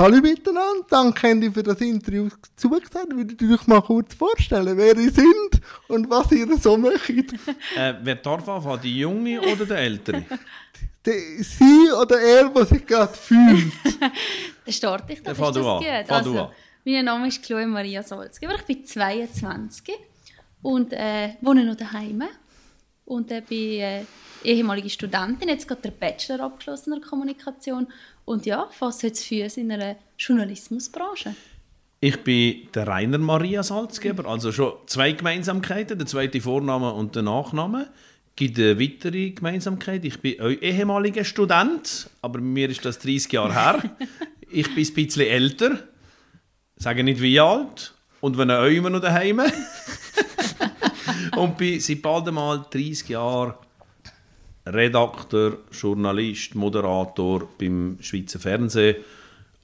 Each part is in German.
Salut miteinander, danke Andy für das Interview zugesagt. Würdet ihr euch mal kurz vorstellen, wer ihr seid und was ihr so möchtet? Äh, wer darf anfangen, die Junge oder der Ältere? Die, sie oder er, der sich gerade fühlt. Dann starte ich, fang ist das du an. gut. Also, mein Name ist Chloe Maria Salzgeber, ich bin 22 und äh, wohne noch daheim und äh, bin äh, ehemalige Studentin, jetzt gerade der Bachelor abgeschlossen in der Kommunikation und ja, fasse jetzt Füße in der Journalismusbranche. Ich bin der Rainer Maria Salzgeber, also schon zwei Gemeinsamkeiten, der zweite Vorname und der Nachname. Gibt eine weitere Gemeinsamkeit. Ich bin euer ehemaliger Student, aber mir ist das 30 Jahre her. Ich bin ein bisschen älter, sage nicht wie alt, und wenn auch immer noch daheim. und bin seit bald einmal 30 Jahren Redakteur, Journalist, Moderator beim Schweizer Fernsehen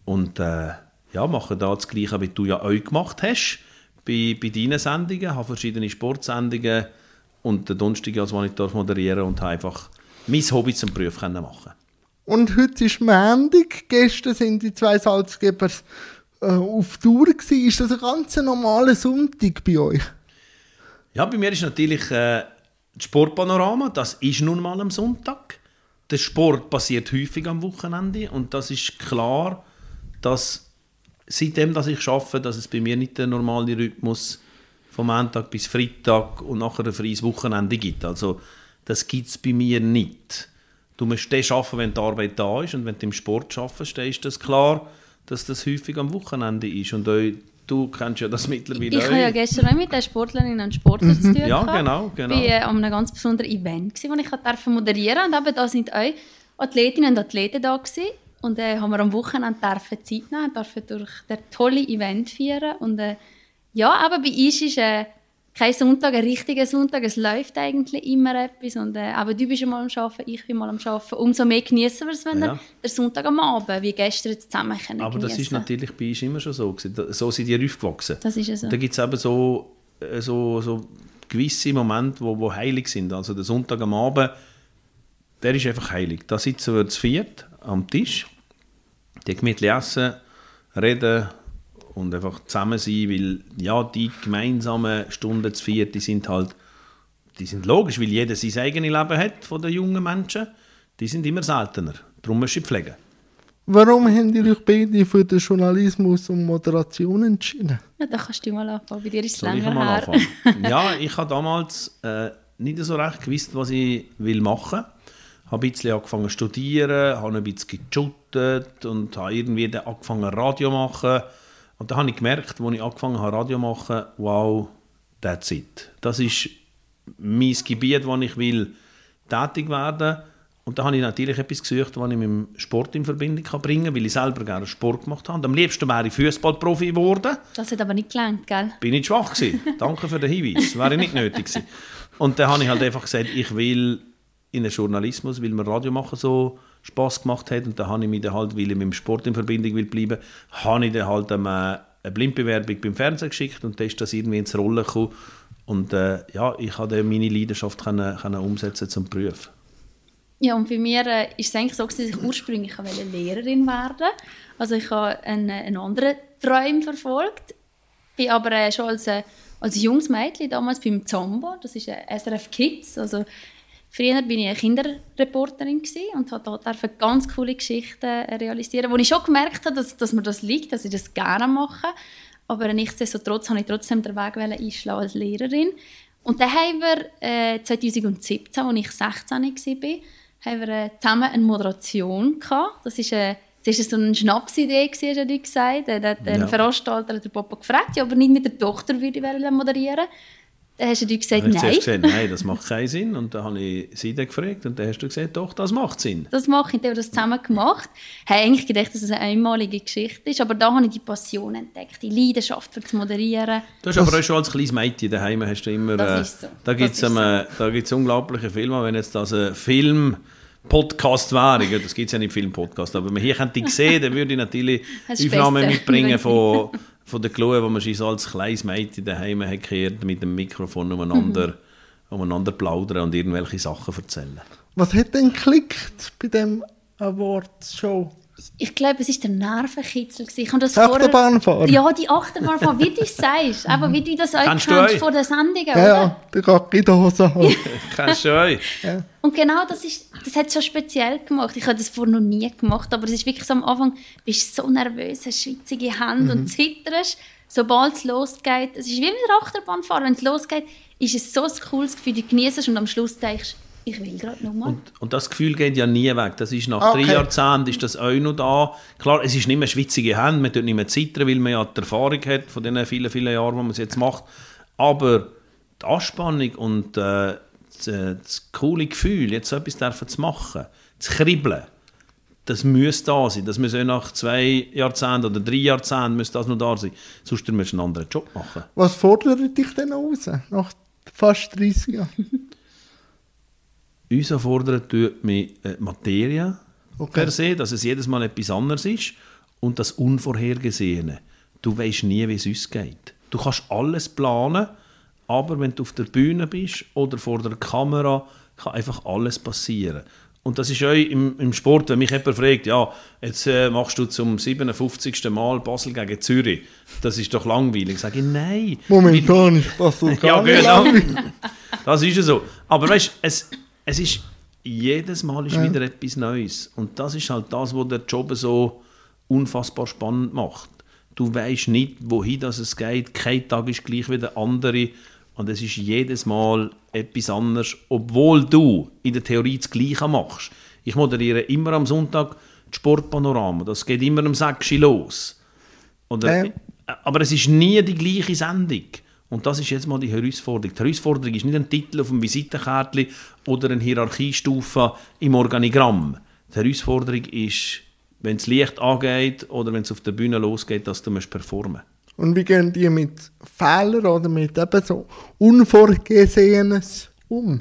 und äh, ja, mache da das Gleiche, wie du ja auch gemacht hast bei, bei deinen Sendungen, habe verschiedene Sportsendungen und den Donnerstag, als ich darf moderieren und habe einfach mein Hobby zum Beruf können machen. Und heute ist Montag, gestern sind die zwei Salzgebers äh, auf Tour gewesen. Ist das ein ganz normaler Sonntag bei euch? Ja, bei mir ist natürlich äh, das Sportpanorama, das ist nun mal am Sonntag. Der Sport passiert häufig am Wochenende und das ist klar, dass seitdem, dass ich arbeite, dass es bei mir nicht der normale Rhythmus vom Montag bis Freitag und nachher ein freies Wochenende gibt. Also das gibt es bei mir nicht. Du musst dann arbeiten, wenn die Arbeit da ist und wenn du im Sport arbeitest, dann ist das klar, dass das häufig am Wochenende ist. Und du kennst ja das mittlerweile Ich habe ja gestern auch mit den Sportlerinnen und Sportlern zu tun Ja, gehabt. genau, genau. Ich war an einem ganz besonderen Event, gewesen, das ich durfte moderieren. Und eben da sind auch Athletinnen und Athleten da gewesen. Und äh, haben wir am Wochenende dürfen Zeit nehmen, dürfen durch das tolle Event feiern. Und äh, ja, aber bei uns ist äh, kein Sonntag ein richtiger Sonntag. Es läuft eigentlich immer etwas. Und äh, aber du bist mal am Arbeiten, ich bin mal am Arbeiten. Umso mehr genießen wir es, wenn Ja. der, Sonntag am Abend, wie gestern, jetzt zusammen können Aber das ist geniessen. natürlich bei uns immer schon so. gewesen. So sind die aufgewachsen. Das ist ja so. Da gibt es eben so, äh, so, so gewisse Momente, wo, wo heilig sind. Also der Sonntag am Abend, der ist einfach heilig. Da sitzen wir zu viert am Tisch, die gemütlich essen, reden und einfach zusammen sein, weil ja, die gemeinsamen Stunden zu viert, die sind halt, die sind logisch, weil jeder sein eigenes Leben hat von den jungen Menschen. Die sind immer seltener. Darum musst du sie pflegen. Warum habt ihr euch beide für den Journalismus und Moderation entschieden? Ja, da kannst du mal anfangen. Bei dir ist es Soll ich länger mal her. anfangen? ja, ich habe damals äh, nicht so recht gewusst, was ich will machen will. habe ein bisschen angefangen zu studieren, habe ein bisschen gejuttet und habe irgendwie dann angefangen Radio zu machen. Und dann habe ich gemerkt, als ich angefangen habe Radio zu machen, wow, that's it. Das ist mein Gebiet, wo ich will tätig werden und da habe ich natürlich etwas gesucht, was ich mit dem Sport in Verbindung kann bringen kann, weil ich selber gerne Sport gemacht habe. Und am liebsten wäre ich Fußballprofi geworden Das hat aber nicht gelangt, gell? bin ich schwach gewesen. Danke für den Hinweis. Wäre nicht nötig gewesen. Und dann habe ich halt einfach gesagt, ich will in den Journalismus, weil mir Radio machen so Spaß gemacht hat. Und dann habe ich mich dann halt, weil ich mit dem Sport in Verbindung will bleiben, habe ich dann halt ähm, eine Blindbewerbung beim Fernsehen geschickt und dann ist das irgendwie ins Rollen gekommen. Und äh, ja, ich habe meine Leidenschaft können, können umsetzen zum Beruf. Ja, und bei mir äh, es eigentlich so, dass ich ursprünglich wollte Lehrerin werden Also ich habe einen, einen anderen Traum verfolgt. Bin aber äh, schon als, äh, als junges Mädchen damals beim Zombo, das ist äh, SRF Kids, also Früher bin ich eine Kinderreporterin und einfach ganz coole Geschichten äh, realisieren, wo ich schon gemerkt habe, dass, dass mir das liegt, dass ich das gerne mache. Aber nichtsdestotrotz habe ich trotzdem den Weg einschlagen als Lehrerin. Und dann haben wir äh, 2017, als ich 16 war, haben wir äh, zusammen eine Moderation gehabt. Das ist, äh, das ist so eine Schnapsidee, hat er gesagt. Da hat ein Ja. Veranstalter der Papa gefragt, ja, aber nicht mit der Tochter würde moderieren. Dann hast du gesagt, Dann ich nein. gesagt, nein, das macht keinen Sinn. Und dann habe ich sie dann gefragt und dann hast du gesagt, doch, das macht Sinn. Das mache ich, dann haben wir das zusammen gemacht. Ich habe eigentlich gedacht, dass es eine einmalige Geschichte ist, aber da habe ich die Passion entdeckt, die Leidenschaft für das Moderieren. Du hast aber auch schon als kleines Mädchen daheim hast du immer. Das äh, ist so. Da gibt es so. gibt's unglaubliche Filme. Wenn jetzt das ein Film-Podcast wäre, ja, das gibt es ja nicht Film-Podcast, aber wenn man hier könnte sehen, dann würde ich natürlich Aufnahmen mitbringen von, von der Chloe, wo man sich als kleines Mädchen daheim hat gehört, mit dem Mikrofon umeinander, Mhm. umeinander plaudern und irgendwelche Sachen erzählen. Was hat denn geklickt bei dem Awards-Show? Ich glaube, es war der Nervenkitzel. Ich habe das Achterbahnfahren? Ja, die Achterbahnfahren, wie du es sagst. Aber wie du das auch Kennst kennst, du euch? von den Sendungen, Ja, oder? ja, der Gacki in der Hose haben. Kennst du euch? Und genau das, ist, das hat es schon speziell gemacht. Ich habe das vorher noch nie gemacht, aber es ist wirklich so am Anfang, bist du so nervös, hast schwitzige Hände Mhm. und zitterst. Sobald es losgeht, es ist wie mit der Achterbahnfahren, wenn es losgeht, ist es so ein cooles Gefühl, du genießt es und am Schluss denkst ich will gerade nochmal. Und, und das Gefühl geht ja nie weg. Das ist nach Okay. drei Jahrzehnten ist das auch noch da. Klar, es ist nicht mehr schwitzige Hände, man tut nicht mehr zittern, weil man ja die Erfahrung hat von den vielen, vielen Jahren, wo man es jetzt macht. Aber die Anspannung und äh, das, äh, das coole Gefühl, jetzt so etwas dürfen zu machen, zu kribbeln, das muss da sein. Das muss auch nach zwei Jahrzehnten oder drei Jahrzehnten muss das noch da sein. Sonst musst du einen anderen Job machen. Was fordert dich denn raus? Nach fast 30 Jahren? Uns erfordert tut mich äh, Materie Okay. per se, dass es jedes Mal etwas anderes ist und das Unvorhergesehene. Du weißt nie, wie es uns geht. Du kannst alles planen, aber wenn du auf der Bühne bist oder vor der Kamera, kann einfach alles passieren. Und das ist auch im, im Sport, wenn mich jemand fragt, ja, jetzt äh, machst du zum 57. Mal Basel gegen Zürich, das ist doch langweilig. Sage ich, nein. Momentan ist Basel Ja, gar nicht genau. langweilig. Das ist ja so. Aber weißt es, es ist jedes Mal ist wieder etwas Neues. Und das ist halt das, was der Job so unfassbar spannend macht. Du weißt nicht, wohin das es geht. Kein Tag ist gleich wie der andere. Und es ist jedes Mal etwas anderes, obwohl du in der Theorie das Gleiche machst. Ich moderiere immer am Sonntag das Sportpanorama. Das geht immer um 6 Uhr los. Oder, Ja. Aber es ist nie die gleiche Sendung. Und das ist jetzt mal die Herausforderung. Die Herausforderung ist nicht ein Titel auf dem Visitenkärtchen oder eine Hierarchiestufe im Organigramm. Die Herausforderung ist, wenn das Licht angeht oder wenn es auf der Bühne losgeht, dass du musst performen Und wie gehen die mit Fehlern oder mit eben so Unvorgesehenes um?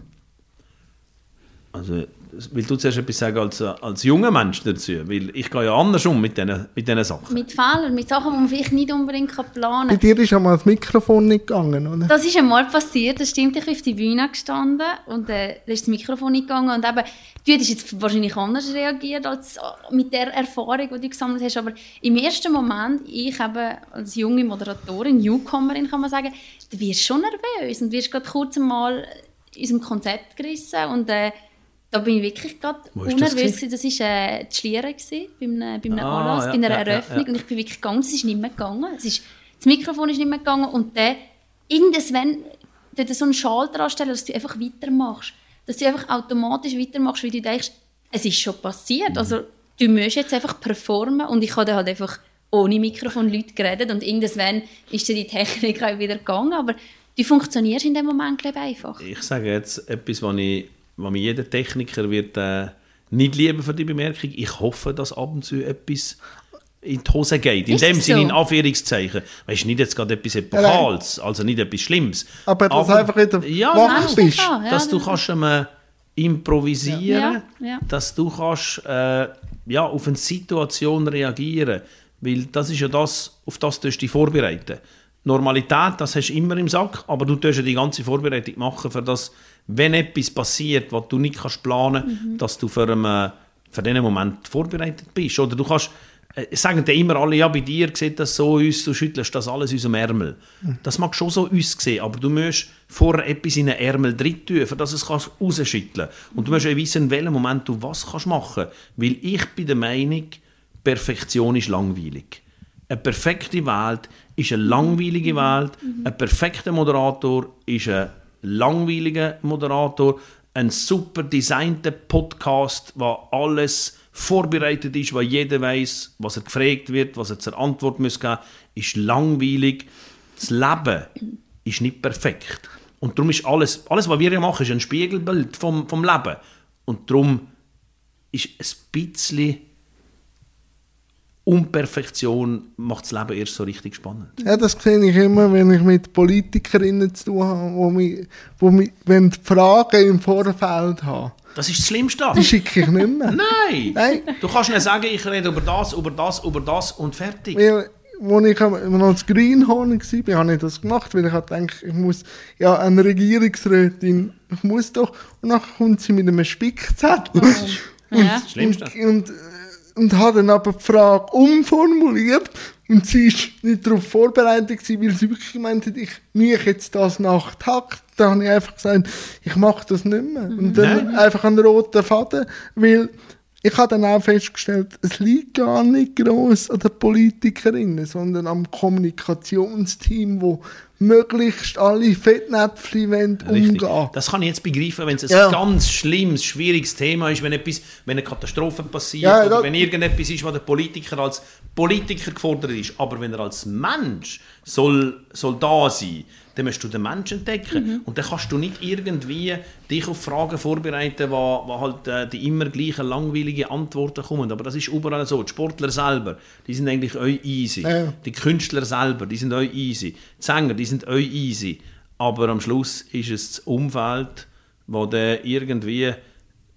Also, weil du zuerst etwas sagen als, als junger Mensch dazu, weil ich gehe ja anders um mit diesen mit diesen Sachen. Mit Fehlern, mit Sachen, die man vielleicht nicht unbedingt planen Bei kann. dir ist einmal das Mikrofon nicht gegangen, oder? Das ist einmal passiert, das stimmt. Ich bin auf die Bühne gestanden und äh, da ist das Mikrofon nicht gegangen. Und eben, du hättest jetzt wahrscheinlich anders reagiert als äh, mit der Erfahrung, die du gesammelt hast. Aber im ersten Moment, ich eben als junge Moderatorin, Newcomerin kann man sagen, du wirst schon nervös und wirst gerade kurz einmal in unserem Konzept gerissen. Und äh, da bin ich wirklich gerade das unnervös. Das war äh, die Schlieren gewesen, bei einem, bei einem Ah, Anlass, ja, bei einer ja, Eröffnung. ja. Und ich bin wirklich gegangen, es ist nicht mehr gegangen. Es ist, das Mikrofon ist nicht mehr gegangen und dann irgendwann dort so einen Schalter anstellen, dass du einfach weitermachst. Dass du einfach automatisch weitermachst, weil du denkst, es ist schon passiert. Mhm. Also du musst jetzt einfach performen und ich habe dann halt einfach ohne Mikrofon Leute geredet und irgendwann ist dann die Technik auch wieder gegangen, aber du funktionierst in dem Moment einfach. Ich sage jetzt etwas, was, ich, was mir jeder Techniker wird äh, nicht lieben für die Bemerkung. Ich hoffe, dass ab und zu etwas in die Hose geht. In Ist dem es Sinne, so? in Anführungszeichen. Weißt du, nicht jetzt gerade etwas Epochales, also nicht etwas Schlimmes. Aber dass einfach wieder ja, wach dass- bist. Ja, ja, dass du kannst ähm, improvisieren, Ja, ja. dass du kannst äh, ja, auf eine Situation reagieren, weil das ist ja das, auf das du dich vorbereiten. Normalität, das hast du immer im Sack, aber du tust ja die ganze Vorbereitung machen, für das, wenn etwas passiert, was du nicht kannst planen, Mhm. dass du für, einen, für diesen Moment vorbereitet bist. Oder du kannst äh, sagen dann immer alle, ja, bei dir sieht das so aus, du schüttelst das alles aus dem Ärmel. Das mag schon so aussehen, aber du musst vorher etwas in den Ärmel drin tun, für das es kannst rausschütteln Und du musst auch wissen, in welchem Moment du was kannst machen. Weil ich bin der Meinung, Perfektion ist langweilig. Eine perfekte Welt ist eine langweilige Welt. Ein perfekter Moderator ist ein langweiliger Moderator. Ein super designter Podcast, wo alles vorbereitet ist, wo jeder weiß, was er gefragt wird, was er zur Antwort muss geben, ist langweilig. Das Leben ist nicht perfekt. Und darum ist alles, alles, was wir hier machen, ist ein Spiegelbild vom, vom Leben. Und darum ist ein bisschen Unperfektion macht das Leben erst so richtig spannend. Ja, das sehe ich immer, wenn ich mit Politikerinnen zu tun habe, wo mich, wo mich, wenn die Fragen im Vorfeld haben, Das ist das Schlimmste. die schicke ich nicht mehr. Nein. Nein. Du kannst nicht sagen, ich rede über das, über das, über das und fertig. Weil, als ich noch als Greenhorn war, habe ich das gemacht, weil ich halt denke, ich muss, ja, eine Regierungsrätin, ich muss doch, und dann kommt sie mit einem Spickzettel. Ja. Das Schlimmste. Und, und und habe dann aber die Frage umformuliert und sie ist nicht darauf vorbereitet gewesen, weil sie wirklich gemeint hat, ich mich jetzt das nach Takt. Da habe ich einfach gesagt, ich mache das nicht mehr. Und dann Nein. einfach einen roten Faden, weil ich habe dann auch festgestellt, es liegt gar nicht groß an den Politikerinnen, sondern am Kommunikationsteam, wo möglichst alle Fettnäpfchen wollen umgehen. Das kann ich jetzt begreifen, wenn es ein Ja. ganz schlimmes, schwieriges Thema ist, wenn, etwas, wenn eine Katastrophe passiert Ja, oder wenn irgendetwas ist, was der Politiker als Politiker gefordert ist. Aber wenn er als Mensch soll, soll da sein dann musst du den Menschen entdecken. Mhm. Und dann kannst du nicht irgendwie dich auf Fragen vorbereiten, wo, wo halt äh, die immer gleichen langweiligen Antworten kommen. Aber das ist überall so. Die Sportler selber, die sind eigentlich euch easy. Ja. Die Künstler selber, die sind euch easy. Die Sänger, die sind euch easy. Aber am Schluss ist es das Umfeld, wo der irgendwie,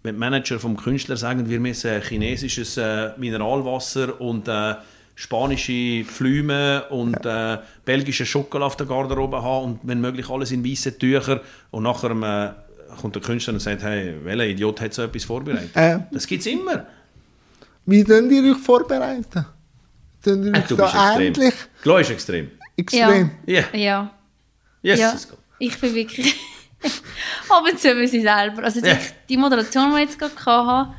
wenn die Manager vom Künstler sagen, wir müssen chinesisches äh, Mineralwasser und äh, spanische Pflüme und äh, belgische Schokolade auf der Garderobe haben und wenn möglich alles in weißen Tücher und nachher äh, kommt der Künstler und sagt, hey, welcher Idiot hat so etwas vorbereitet? Äh. Das gibt es immer. Wie könnt ihr euch vorbereiten? Ihr Äh, euch du bist da extrem. endlich Chloe ist extrem. extrem? Ja. Ja. Yes, ja. let's go. Ich bin wirklich. Ab und zu ich selber. Also Ja. die, die Moderation, die ich jetzt gerade hatte,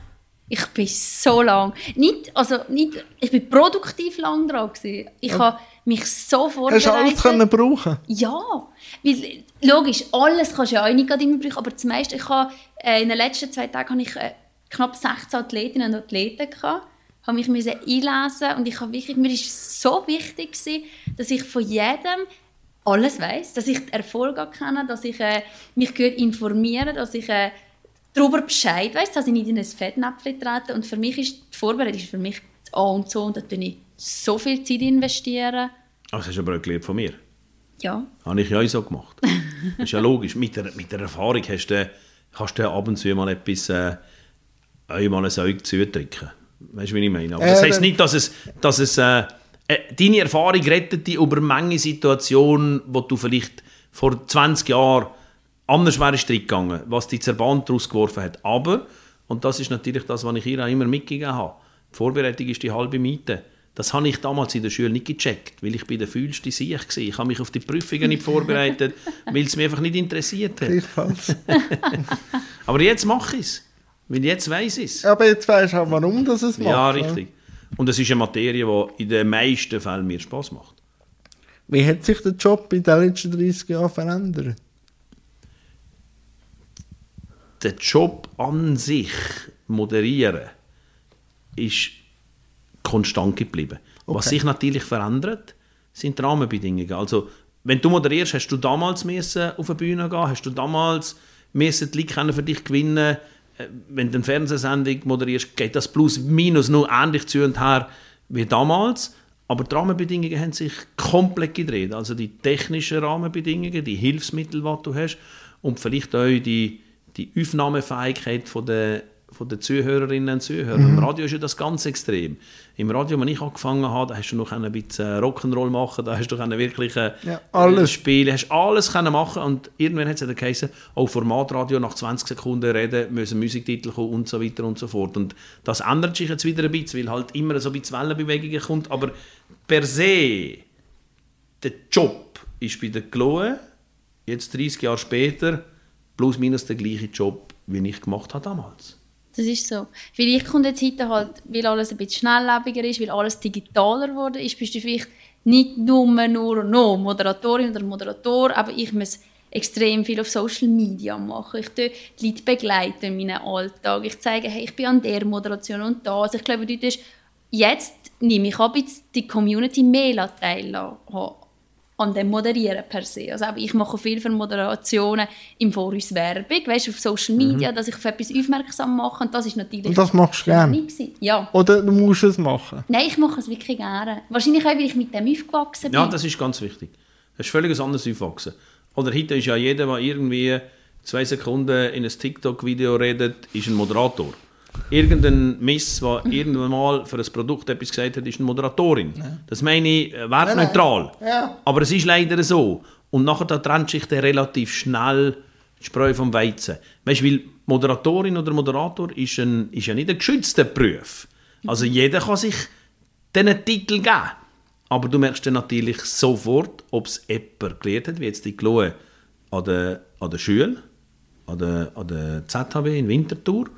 ich bin so lang. Nicht, also nicht, ich bin produktiv lang dran. Gewesen. Ich habe mich so Hast vorbereitet. du alles können brauchen? Ja, weil, logisch, alles kannst du ja auch nicht immer brauchen, aber meiste, ich habe, äh, in den letzten zwei Tagen habe ich äh, knapp 16 Athletinnen und Athleten gehabt, habe mich müssen einlesen und ich habe wirklich, mir ist so wichtig gewesen, dass ich von jedem alles weiß, dass ich Erfolge kenne, dass ich äh, mich informiere, dass ich äh, darüber Bescheid weiß, dass ich nicht in ein Fettnäpfchen trete und für mich ist die Vorbereitung ist für mich das A und so und da investiere ich so viel Zeit investieren. Ach, das hast du aber auch gelernt von mir. Ja. Habe ich ja auch so gemacht. Das ist ja logisch. Mit der, mit der Erfahrung hast du, kannst du ab und zu mal etwas, äh, auch mal ein Zeug zutrinken. Weißt du, wie ich meine? Aber das Äh, heisst nicht, dass es, dass es äh, äh, deine Erfahrung rettet dich über manche Situationen, wo du vielleicht vor 20 Jahren anders wärst gegangen, was die Zerband daraus geworfen hat. Aber, und das ist natürlich das, was ich ihr auch immer mitgegeben habe, die Vorbereitung ist die halbe Miete. Das habe ich damals in der Schule nicht gecheckt, weil ich der fühlste Sieg war. Ich habe mich auf die Prüfungen nicht vorbereitet, weil es mich einfach nicht interessiert hat. Gleichfalls. Aber jetzt mache ich es. Weil jetzt weiß ich es. Aber jetzt weißt du auch, warum das es macht. Ja, ne? richtig. Und es ist eine Materie, die in den meisten Fällen mir Spaß macht. Wie hat sich der Job in den letzten 30 Jahren verändert? Der Job an sich, moderieren, ist konstant geblieben. Was Okay. sich natürlich verändert, sind die Rahmenbedingungen. Also, wenn du moderierst, hast du damals müssen auf eine Bühne gehen, hast du damals müssen die Leute für dich gewinnen. Äh, Wenn du eine Fernsehsendung moderierst, geht das plus minus nur ähnlich zu und her wie damals. Aber die Rahmenbedingungen haben sich komplett gedreht. Also die technischen Rahmenbedingungen, die Hilfsmittel, die du hast und vielleicht auch die, die Aufnahmefähigkeit von der, von der Zuhörerinnen und Zuhörer. Im Radio ist ja das ganz extrem. Im Radio, als ich angefangen habe, da hast du noch ein bisschen Rock'n'Roll machen, da hast du können wirklich äh, Ja, alles. spielen, hast alles können machen und irgendwann hat es dann geheißen, auch Formatradio nach 20 Sekunden reden, müssen Musiktitel kommen und so weiter und so fort. Und das ändert sich jetzt wieder ein bisschen, weil halt immer so ein bisschen Wellenbewegungen kommt, aber per se, der Job ist bei der Chloe, jetzt 30 Jahre später, plus minus der gleiche Job, wie ich gemacht habe damals. Das ist so. Vielleicht kommt jetzt heute halt, weil alles ein bisschen schnelllebiger ist, weil alles digitaler geworden ist, bist du vielleicht nicht nur nur noch Moderatorin oder Moderator, aber ich muss extrem viel auf Social Media machen. Ich tue die Leute begleiten in meinem Alltag. Ich zeige, hey, ich bin an der Moderation und da. Also ich glaube, dort ist, jetzt nehme ich ab, jetzt die Community mehr an dem Moderieren per se. Also auch ich mache viel für Moderationen im Voraus Werbung, weißt, auf Social Media, dass ich auf etwas aufmerksam mache und das ist natürlich Und das machst du gern? nicht gewesen. Ja. Oder du musst es machen? Nein, ich mache es wirklich gerne. Wahrscheinlich auch, weil ich mit dem aufgewachsen bin. Ja, das ist ganz wichtig. Das ist völlig anders aufwachsen. Oder heute ist ja jeder, der irgendwie zwei Sekunden in ein TikTok-Video redet, ist ein Moderator. Irgendein Miss, der irgendwann mal für ein Produkt etwas gesagt hat, ist eine Moderatorin. Das meine ich äh, wertneutral. Ja. Aber es ist leider so. Und nachher sich dann relativ schnell die Spreu vom Weizen. Weißt du, weil Moderatorin oder Moderator ist, ein, ist ja nicht ein geschützter Beruf. Also jeder kann sich diesen Titel geben. Aber du merkst dann natürlich sofort, ob es jemand gelernt hat, wie jetzt die Chloe an der, an der Schule, an der, an der ZHB in Winterthur,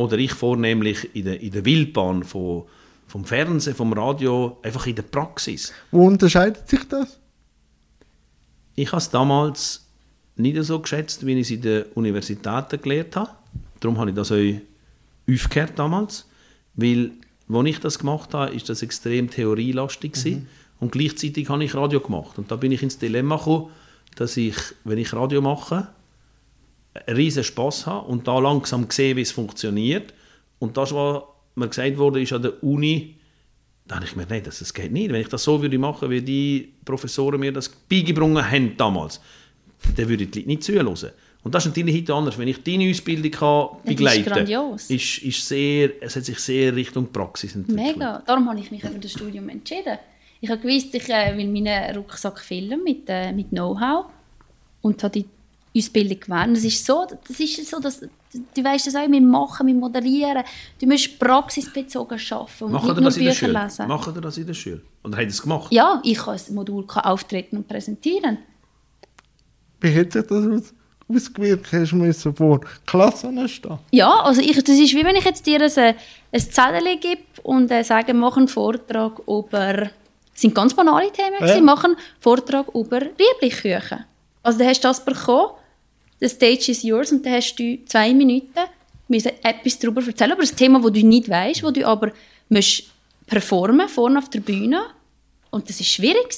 oder ich vornehmlich in der, in der Wildbahn von, vom Fernsehen, vom Radio, einfach in der Praxis. Wo unterscheidet sich das? Ich habe es damals nicht so geschätzt, wie ich es in den Universitäten gelernt habe. Darum habe ich das auch aufgehört damals, weil als ich das gemacht habe, ist das extrem theorielastig mhm. und gleichzeitig habe ich Radio gemacht und da bin ich ins Dilemma gekommen, dass ich, wenn ich Radio mache, riesen Spaß habe und da langsam sehe, wie es funktioniert und das, was mir gesagt wurde, ist an der Uni, da habe ich mir gedacht, das geht nicht. Wenn ich das so würde machen, wie die Professoren mir das beigebracht haben damals, dann würde ich die Leute nicht zuhören. Und das ist natürlich heute anders. Wenn ich deine Ausbildung kann begleiten kann, ist, ist, ist sehr, es hat sich sehr Richtung Praxis entwickelt. Mega. Darum habe ich mich für das Studium entschieden. Ich habe gewusst, ich äh, will meinen Rucksack füllen mit, äh, mit Know-how und habe die Ausbildung gewählt. Das ist so, das ist so dass, du weißt das auch, wir machen, wir moderieren. Du musst praxisbezogen arbeiten und machen nicht nur Bücher lesen. Machen ihr das in der Schule? Oder habt ihr es gemacht? Ja, ich kann das Modul auftreten und präsentieren. Wie hat sich das aus ausgewirkt? Hast du müssen vor Klassen stehen? Ja, also ich, das ist wie wenn ich jetzt dir ein, ein Zettel gebe und äh, sage, mach einen Vortrag über, das sind ganz banale Themen, ja. mach einen Vortrag über Rieblichküchen. Also dann hast du das bekommen, the stage is yours und dann hast du zwei Minuten etwas darüber erzählen, über ein Thema, das du nicht weißt, wo du aber musst performen vorne auf der Bühne und das war schwierig.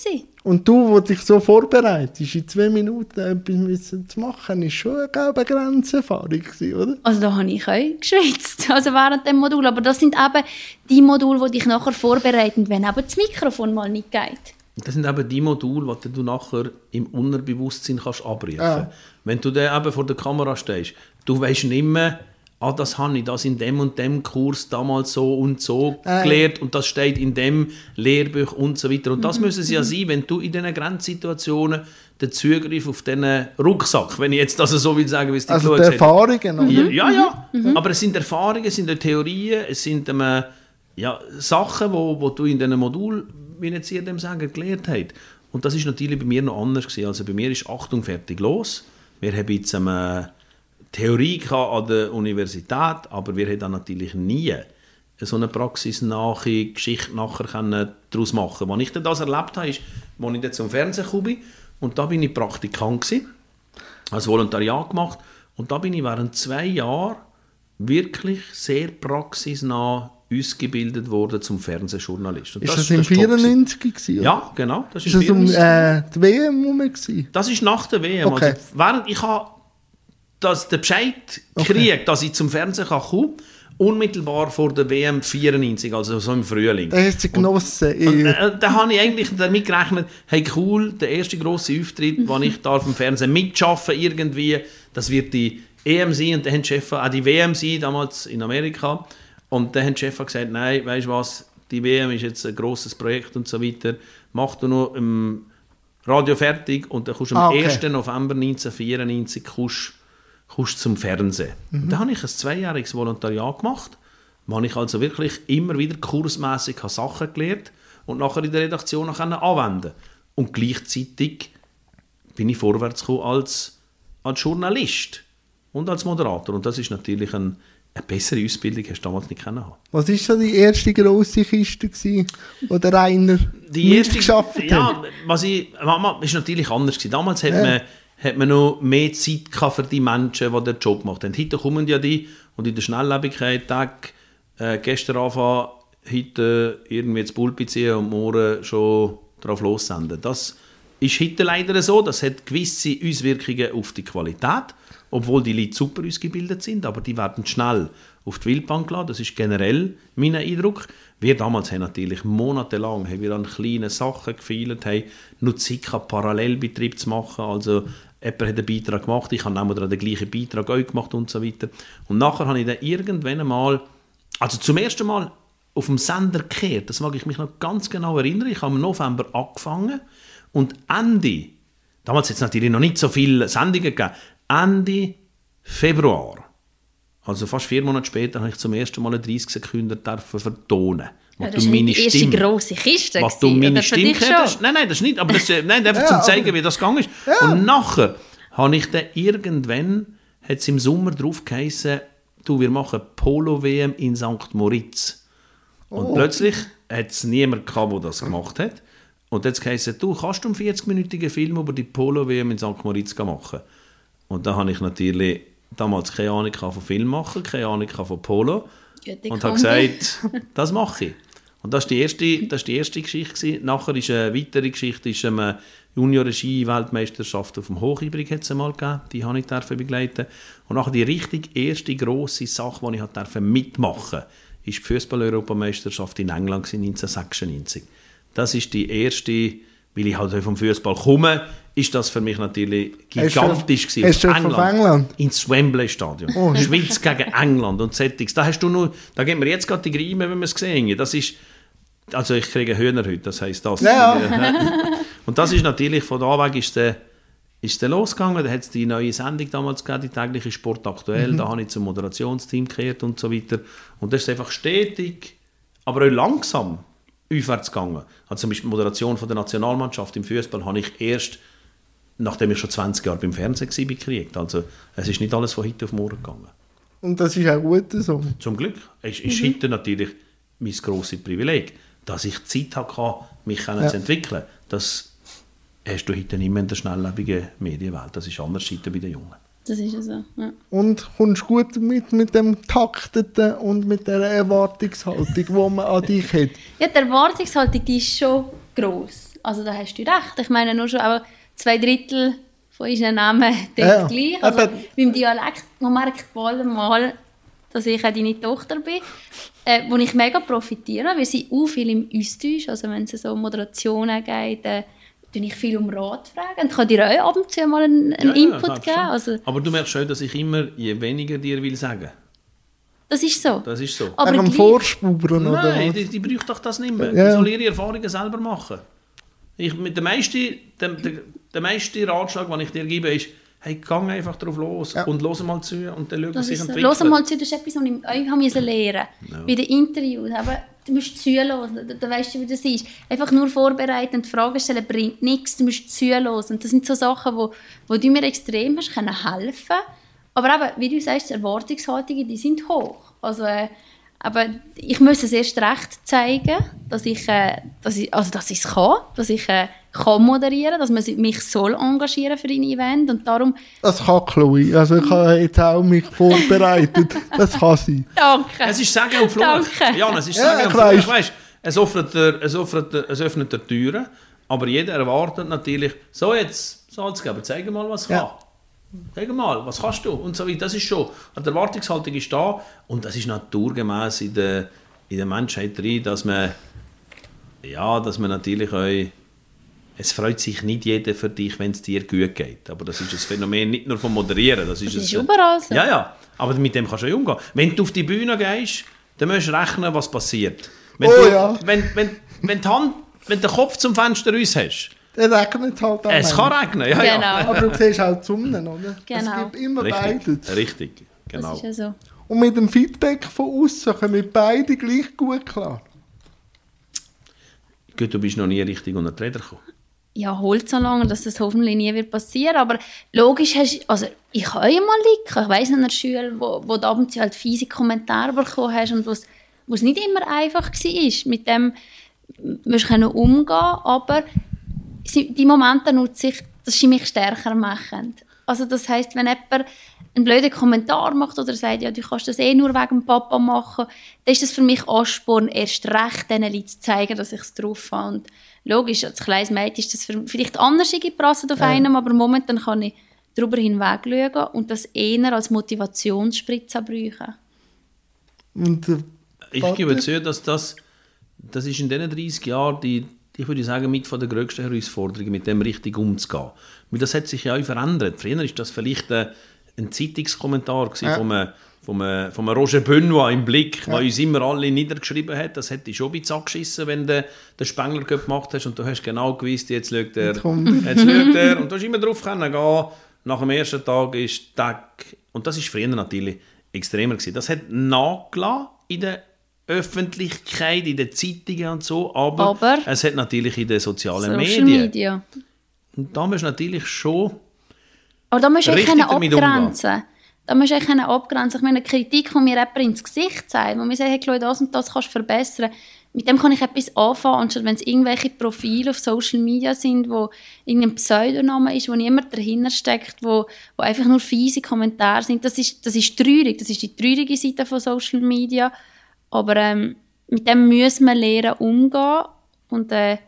Und du, wo dich so vorbereitest, in zwei Minuten etwas zu machen, ist schon eine Grenzerfahrung, oder? Also da habe ich auch geschwitzt, also während dem Modul. Aber das sind eben die Module, die dich nachher vorbereiten, wenn eben das Mikrofon mal nicht geht. Das sind eben die Module, die du nachher im Unterbewusstsein kannst abrufen kannst. Ja. Wenn du dann eben vor der Kamera stehst, du weißt nicht mehr, ah, das habe ich das in dem und dem Kurs damals so und so äh. gelernt und das steht in dem Lehrbuch und so weiter. Und das mhm. müssen es ja mhm. sein, wenn du in diesen Grenzsituationen den Zugriff auf diesen Rucksack, wenn ich jetzt das so will sagen, wie es die Also die Erfahrungen. Ja, ja, ja. Mhm. aber es sind Erfahrungen, es sind Theorien, es sind ähm, ja, Sachen, wo, wo du in diesem Modul, wie jetzt dem sagen, gelernt hast. Und das ist natürlich bei mir noch anders gewesen. Also bei mir ist Achtung, fertig, los. Wir haben jetzt ähm, Theorie an der Universität, aber wir haben natürlich nie so eine praxisnahe Geschichte nachher daraus machen können. Als ich das erlebt habe, ist, als ich dann zum Fernsehen kam und da bin ich Praktikant gewesen, als Volontariat gemacht und da bin ich während zwei Jahren wirklich sehr praxisnah ausgebildet worden zum Fernsehjournalist. Und ist das, das im 94 gewesen? Ja, genau. Das ist, ist das um äh, die WM rum? Das ist nach der WM. Okay. Also, während ich habe dass der Bescheid okay. kriegt, dass ich zum Fernsehen kann kommen unmittelbar vor der WM 94, also so im Frühling. Da hast du genossen. Und, und, äh, da habe ich eigentlich damit gerechnet, hey cool, der erste grosse Auftritt, wo ich darf im Fernsehen mitschaffen irgendwie, das wird die EM sein und dann haben die Chef auch die WM sein, damals in Amerika. Und dann haben die Chef gesagt, nein, weißt du was, die WM ist jetzt ein grosses Projekt und so weiter, mach du noch im Radio fertig und dann kommst du am ah, okay. 1. November 1994 kommst kommst zum Fernsehen. Mhm. Und dann habe ich ein zweijähriges Volontariat gemacht, wo ich also wirklich immer wieder kursmässig Sachen gelernt und nachher in der Redaktion noch anwenden Und gleichzeitig bin ich vorwärts gekommen als, als Journalist und als Moderator. Und das ist natürlich ein, eine bessere Ausbildung hast du damals nicht können haben. Was war so die erste grosse Kiste, gewesen, die der Rainer die erste, geschafft hat? Ja, was ich, Mama, ist natürlich anders gewesen. Damals hat ja. man hat man noch mehr Zeit für die Menschen, die den Job gemacht haben. Heute kommen ja die und in der Schnelllebigkeit, Tag, äh, gestern anfangen, heute irgendwie das Pulpi ziehen und morgen schon darauf lossenden. Das ist heute leider so, das hat gewisse Auswirkungen auf die Qualität, obwohl die Leute super ausgebildet sind, aber die werden schnell auf die Wildbahn geladen. Das ist generell mein Eindruck. Wir damals haben natürlich monatelang haben wir an kleinen Sachen gefeilt, haben nur Zeit Parallelbetrieb zu machen, also jemand hat einen Beitrag gemacht, ich habe dann den gleichen Beitrag auch gemacht und so weiter. Und nachher habe ich dann irgendwann einmal, also zum ersten Mal auf dem Sender gekehrt, das mag ich mich noch ganz genau erinnern, ich habe im November angefangen und Ende, damals hat es natürlich noch nicht so viele Sendungen gegeben, Ende Februar Also fast vier Monate später habe ich zum ersten Mal eine 30 Sekunden dürfen vertonen. Ja, Was das du war meine die erste Stimme, grosse Kiste. was du meine oder Stimme hast. Nein, nein, das ist nicht, aber das, äh, nein, einfach Ja, zum aber- zeigen, wie das gegangen ist. Und nachher habe ich dann irgendwann, hat es im Sommer drauf geheißen, du, wir machen Polo-WM in St. Moritz. Und Oh. plötzlich hat es niemand gehabt, der das gemacht hat. Und jetzt geheißen, du, kannst du einen 40-minütigen Film über die Polo-WM in St. Moritz machen? Und da habe ich natürlich damals keine Ahnung von Film machen, keine Ahnung von Polo. Gute und habe gesagt, das mache ich. Und das war die erste, das ist die erste Geschichte. gewesen. Nachher ist eine weitere Geschichte, ist eine Junior-Regie-Weltmeisterschaft auf dem Hochibrig hat es einmal gegeben. Die habe ich dürfen begleiten. Und nachher die richtig erste grosse Sache, die ich dürfen mitmachen durfte, ist die Fußball-Europameisterschaft in England gewesen, 1996. Das ist die erste, weil ich halt vom Fußball komme, ist das für mich natürlich gigantisch gewesen. hast du Auf von England? ins Wembley Stadion. Oh. Schweiz gegen England und Settings. Da hast du nur, da geben wir jetzt gerade die Grime, wenn wir es sehen. Das ist, also ich kriege Hühner heute, das heisst das. Ja, Und das ist natürlich, von da weg ist der, ist der losgegangen. Da hat es die neue Sendung damals gegeben, die tägliche Sport aktuell. Da habe ich zum Moderationsteam gekehrt und so weiter. Und das ist einfach stetig, aber auch langsam aufwärts gegangen. Also zum Beispiel die Moderation von der Nationalmannschaft im Fußball habe ich erst nachdem ich schon 20 Jahre beim Fernsehen war, gekriegt. Also es ist nicht alles von heute auf morgen gegangen. Und das ist auch gut so. Zum Glück. Es ist Mhm. heute natürlich mein grosses Privileg, dass ich Zeit hatte, mich Ja. zu entwickeln. Das hast du heute nicht mehr in der schnelllebigen Medienwelt. Das ist anders heute bei den Jungen. Das ist ja so. Ja. Und kommst gut mit, mit dem Takteten und mit der Erwartungshaltung, die man an dich hat. Ja, die Erwartungshaltung die ist schon gross. Also da hast du recht. Ich meine nur schon auch zwei Drittel von unseren Namen Ja, gleich. Also aber- beim Dialekt, man merkt bald mal, dass ich auch deine Tochter bin, äh, wo ich mega profitiere, weil sie auch viel im Austausch, also wenn es so um Moderationen geht, äh, tue ich viel um Rat fragen und kann dir auch ab und zu mal einen, einen Ja, ja, Input glaub geben. Also Aber du merkst schon, dass ich immer, je weniger dir will sagen. das ist so. Das ist so. Aber Wegen Vorspuren oder Nein, was? die, die braucht doch das nicht mehr. Ja. Die soll ihre Erfahrungen selber machen. Ich, mit der, meiste, der, der, der meiste Ratschlag, den ich dir gebe, ist, hey, gang einfach drauf los Ja. und los mal zu und dann schau, was sich entwickelt. Los mal zu, das ist etwas, was ich euch lernen musste. Bei den Interviews. Aber du musst zuhören, da, da weißt du, wie das ist. Einfach nur vorbereiten und Fragen stellen bringt nichts. Du musst zuhören. Und das sind so Sachen, wo, wo du mir extrem hast können helfen Aber eben, wie du sagst, die Erwartungshaltungen, die sind hoch. Also, äh, aber ich muss es erst recht zeigen, dass ich, äh, dass ich, also dass ich es kann, dass ich äh, kann moderieren, dass man mich soll engagieren für ein Event und darum Das kann Chloe. Also ich habe jetzt auch mich vorbereitet. Das kann sie. danke. Es ist Sagen und Fluch. Danke. Ja, es ist Ja, Sagen ich und Fluch. weiss. Weißt, es, öffnet der, es, öffnet der, es öffnet der Türen, aber jeder erwartet natürlich, so jetzt, Salzgeber, zeig mal, was Ja. kann. Zeig mal, was kannst du? Und so weiter. Das ist schon, die Erwartungshaltung ist da und das ist naturgemäß in der, in der Menschheit drin, dass man, ja, dass man natürlich auch es freut sich nicht jeder für dich, wenn es dir gut geht. Aber das ist ein Phänomen nicht nur vom Moderieren. Das ist, Das ist ein- überall so. Ja, ja. Aber mit dem kannst du ja umgehen. Wenn du auf die Bühne gehst, dann musst du rechnen, was passiert. Wenn Oh du, ja. Wenn, wenn, wenn, die Hand, wenn du den Kopf zum Fenster raus hast, Der regnet halt auch. es kann regnen. Ja, ja. Genau. Aber du siehst auch die Sonne, oder? Genau. Es gibt immer Richtig. beides. Richtig. Das Genau. ist ja so. Und mit dem Feedback von außen kommen beide gleich gut klar. Gut, du bist noch nie richtig unter die Räder gekommen. Ja, holt so lange, dass das hoffentlich nie wird passieren. Aber logisch hast also ich habe ja mal liegen. Ich weiss in der Schule, wo, wo du ab und zu halt fiese Kommentare bekommen hast und wo es wo es nicht immer einfach war. Mit dem musst du können umgehen, aber die Momente nutze ich, das ist mich stärker machend. Also das heißt, wenn jemand einen blöden Kommentar macht oder sagt, ja, du kannst das eh nur wegen dem Papa machen, dann ist das für mich Ansporn, erst recht diesen Leuten zu zeigen, dass ich es drauf habe. Und logisch, als kleines Mädchen ist das für- vielleicht anders geprasselt auf einem, aber momentan kann ich darüber hinweg schauen und das eher als Motivationsspritze brauchen. Und äh, Ich gebe zu, dass das, das ist in diesen 30 Jahren die, ich würde sagen, mit von der grössten Herausforderungen, mit dem richtig umzugehen. Weil das hat sich ja auch verändert. Früher war das vielleicht ein, ein Zeitungskommentar gewesen Ja. von, einem, von, einem, von einem Roger Benoit im Blick, der uns immer alle niedergeschrieben hat. Das hätte ich schon ein bisschen angeschissen, wenn du den Spengler gemacht hast und du hast genau gewusst, jetzt schaut er, jetzt schaut er. Und du hast immer drauf können gehen. Nach dem ersten Tag ist Tag. Und das ist früher natürlich extremer gewesen. Das hat nachgelassen in der Öffentlichkeit, in den Zeitungen und so, aber, Aber- es hat natürlich in den sozialen Social Medien. Media. Und da musst du natürlich schon Aber da musst du Richtig abgrenzen. Da musst du können abgrenzen. Ich meine, eine Kritik, die mir jemand ins Gesicht sagt, wo mir sagt, hey, das und das kannst du verbessern, mit dem kann ich etwas anfangen, anstatt wenn es irgendwelche Profile auf Social Media sind, wo irgendein Pseudoname ist, wo niemand dahinter steckt, wo, wo einfach nur fiese Kommentare sind. Das ist, das ist traurig. Das ist die traurige Seite von Social Media. Aber ähm, mit dem müssen wir lernen, umgehen. Und äh,